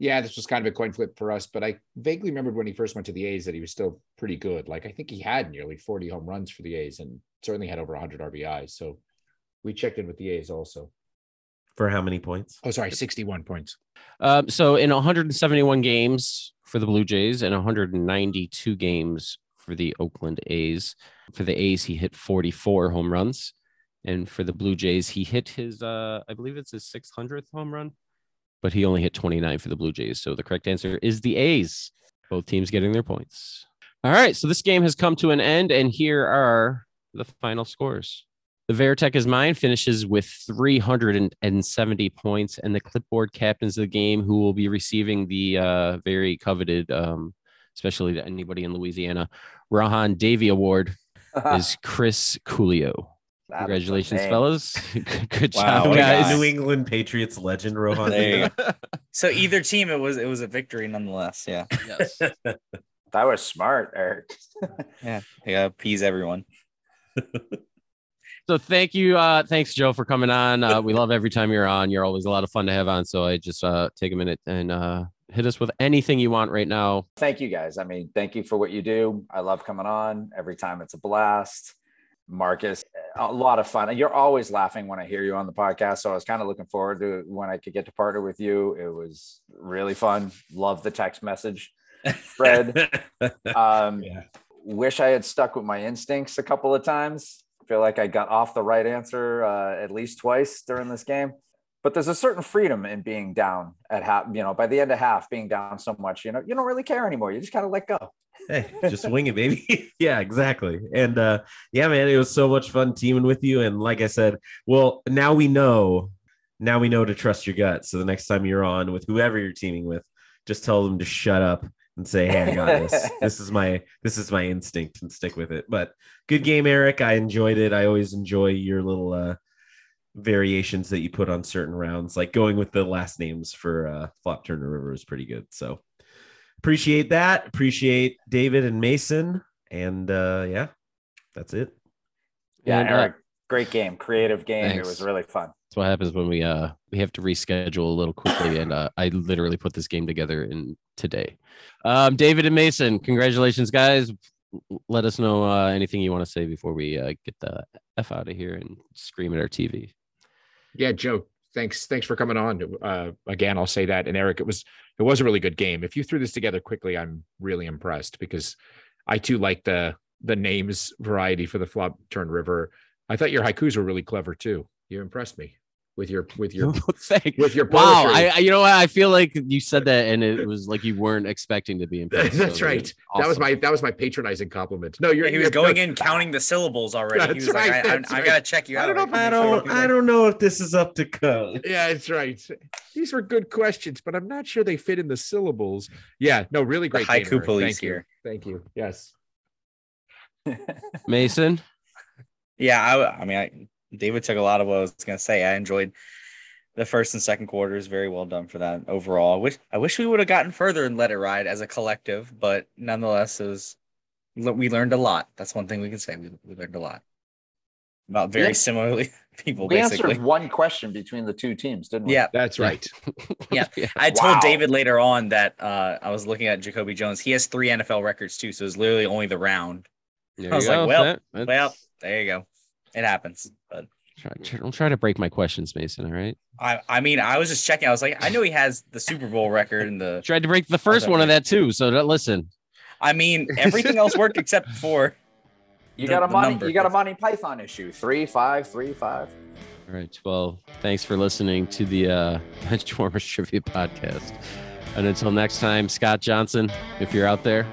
Speaker 5: Yeah, this was kind of a coin flip for us, but I vaguely remembered when he first went to the A's that he was still pretty good. Like I think he had nearly 40 home runs for the A's and certainly had over 100 RBIs. So we checked in with the A's also.
Speaker 4: For how many points?
Speaker 5: Oh, sorry, 61 points.
Speaker 2: Um, so in 171 games for the Blue Jays and 192 games for the Oakland A's. For the A's, he hit 44 home runs, and for the Blue Jays, he hit his uh, I believe it's his 600th home run, but he only hit 29 for the Blue Jays. So the correct answer is the A's. Both teams getting their points. All right, so this game has come to an end, and here are the final scores. The Veritech is mine finishes with 370 points, and the clipboard captains of the game, who will be receiving the uh, very coveted, um, especially to anybody in Louisiana, Rohan Davey Award, is Chris Coolio.
Speaker 3: That is the
Speaker 2: Congratulations,
Speaker 3: name.
Speaker 2: fellas! Good
Speaker 6: Wow,
Speaker 2: job, guys.
Speaker 4: New England Patriots legend Rohan.
Speaker 6: There. So either team, it was it was a victory nonetheless. Yeah,
Speaker 2: Yes.
Speaker 3: That was smart, Eric.
Speaker 6: yeah, Yeah, gotta appease everyone.
Speaker 2: So thank you, uh, thanks Joe for coming on. Uh, we love every time you're on. You're always a lot of fun to have on. So I just uh, take a minute and uh, hit us with anything you want right now.
Speaker 3: Thank you guys. I mean, thank you for what you do. I love coming on every time. It's a blast. Markkus, a lot of fun. You're always laughing when I hear you on the podcast. So I was kind of looking forward to when I could get to partner with you. It was really fun. Love the text message. Fred, um,
Speaker 4: Yeah.
Speaker 3: wish I had stuck with my instincts a couple of times. Feel like I got off the right answer uh, at least twice during this game. But there's a certain freedom in being down at half. You know, by the end of half, being down so much, you know, you don't really care anymore. You just kind of let go.
Speaker 4: hey, just wing it, baby. yeah, exactly. And uh yeah, man, it was so much fun teaming with you. And like I said, well, now we know, now we know to trust your gut. So the next time you're on with whoever you're teaming with, just tell them to shut up and say, Hey, I got this. this is my this is my instinct and stick with it. But good game, Eric. I enjoyed it. I always enjoy your little uh variations that you put on certain rounds, like going with the last names for uh Flop Turn River is pretty good. So appreciate that. Appreciate David and Mason. And uh yeah, that's it.
Speaker 3: Yeah,
Speaker 2: And, uh,
Speaker 3: Eric, great game, creative game. It was really fun.
Speaker 2: That's what happens when we uh we have to reschedule a little quickly, and uh, I literally put this game together in today. Um, David and Mason, congratulations, guys. Let us know uh, anything you want to say before we uh, get the f out of here and scream at our TV.
Speaker 5: Yeah, Joe, thanks. Thanks for coming on. Uh, again, I'll say that. And Eric, it was it was a really good game. If you threw this together quickly, I'm really impressed because I too like the the names variety for the flop turn river. I thought your haikus were really clever too. You impressed me with your with your
Speaker 2: Thank-
Speaker 5: with your
Speaker 2: wow. I, I you know what I feel like you said that, and it was like you weren't expecting to be impressed. so
Speaker 5: That's
Speaker 2: it
Speaker 5: right. That was my that was my patronizing compliment. No, you're
Speaker 6: he was
Speaker 5: you're-
Speaker 6: going in counting the syllables already.
Speaker 5: That's
Speaker 6: he was
Speaker 5: right,
Speaker 6: like, I, I,
Speaker 5: that's
Speaker 6: I gotta check you
Speaker 5: I
Speaker 6: out.
Speaker 5: don't know if
Speaker 4: I
Speaker 5: I
Speaker 4: don't I don't know if this is up to code.
Speaker 5: Yeah, that's right. These were good questions, but I'm not sure they fit in the syllables. Yeah, no, really great. game,
Speaker 6: haiku
Speaker 5: Eric.
Speaker 6: police
Speaker 5: Thank you.
Speaker 6: here.
Speaker 5: Thank you. Yes.
Speaker 2: Mason.
Speaker 6: Yeah, I, I mean, I, David took a lot of what I was gonna say. I enjoyed the first and second quarters. Very well done for that overall. I wish I wish we would have gotten further and let it ride as a collective, but nonetheless, it was we learned a lot. That's one thing we can say. We, we learned a lot about very
Speaker 3: Yeah.
Speaker 6: similarly people.
Speaker 3: We
Speaker 6: basically,
Speaker 3: answered one question between the two teams, didn't we?
Speaker 6: yeah.
Speaker 5: That's right.
Speaker 6: Yeah. I told
Speaker 3: Wow.
Speaker 6: David later on that uh, I was looking at Jacoby Jones. He has three NFL records too, so it's literally only the round.
Speaker 2: There
Speaker 6: I was
Speaker 2: you
Speaker 6: like,
Speaker 2: go.
Speaker 6: well,
Speaker 2: That-
Speaker 6: Well, there you go. It happens, but
Speaker 2: try, try- don't try to break my questions, Mason. All right.
Speaker 6: I, I mean, I was just checking. I was like, I know he has the Super Bowl record and the.
Speaker 2: Tried to break the first one of that too. So that, listen,
Speaker 6: I mean, everything else worked except for.
Speaker 3: You
Speaker 6: the-
Speaker 3: got a
Speaker 6: the
Speaker 3: money.
Speaker 6: number.
Speaker 3: You got a Monty Python issue. Three, five, three, five.
Speaker 2: All right. Well, thanks for listening to the uh, Benchwarmers Trivia Podcast. And until next time, Scott Johnson, if you're out there,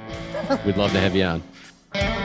Speaker 2: we'd love to have you on.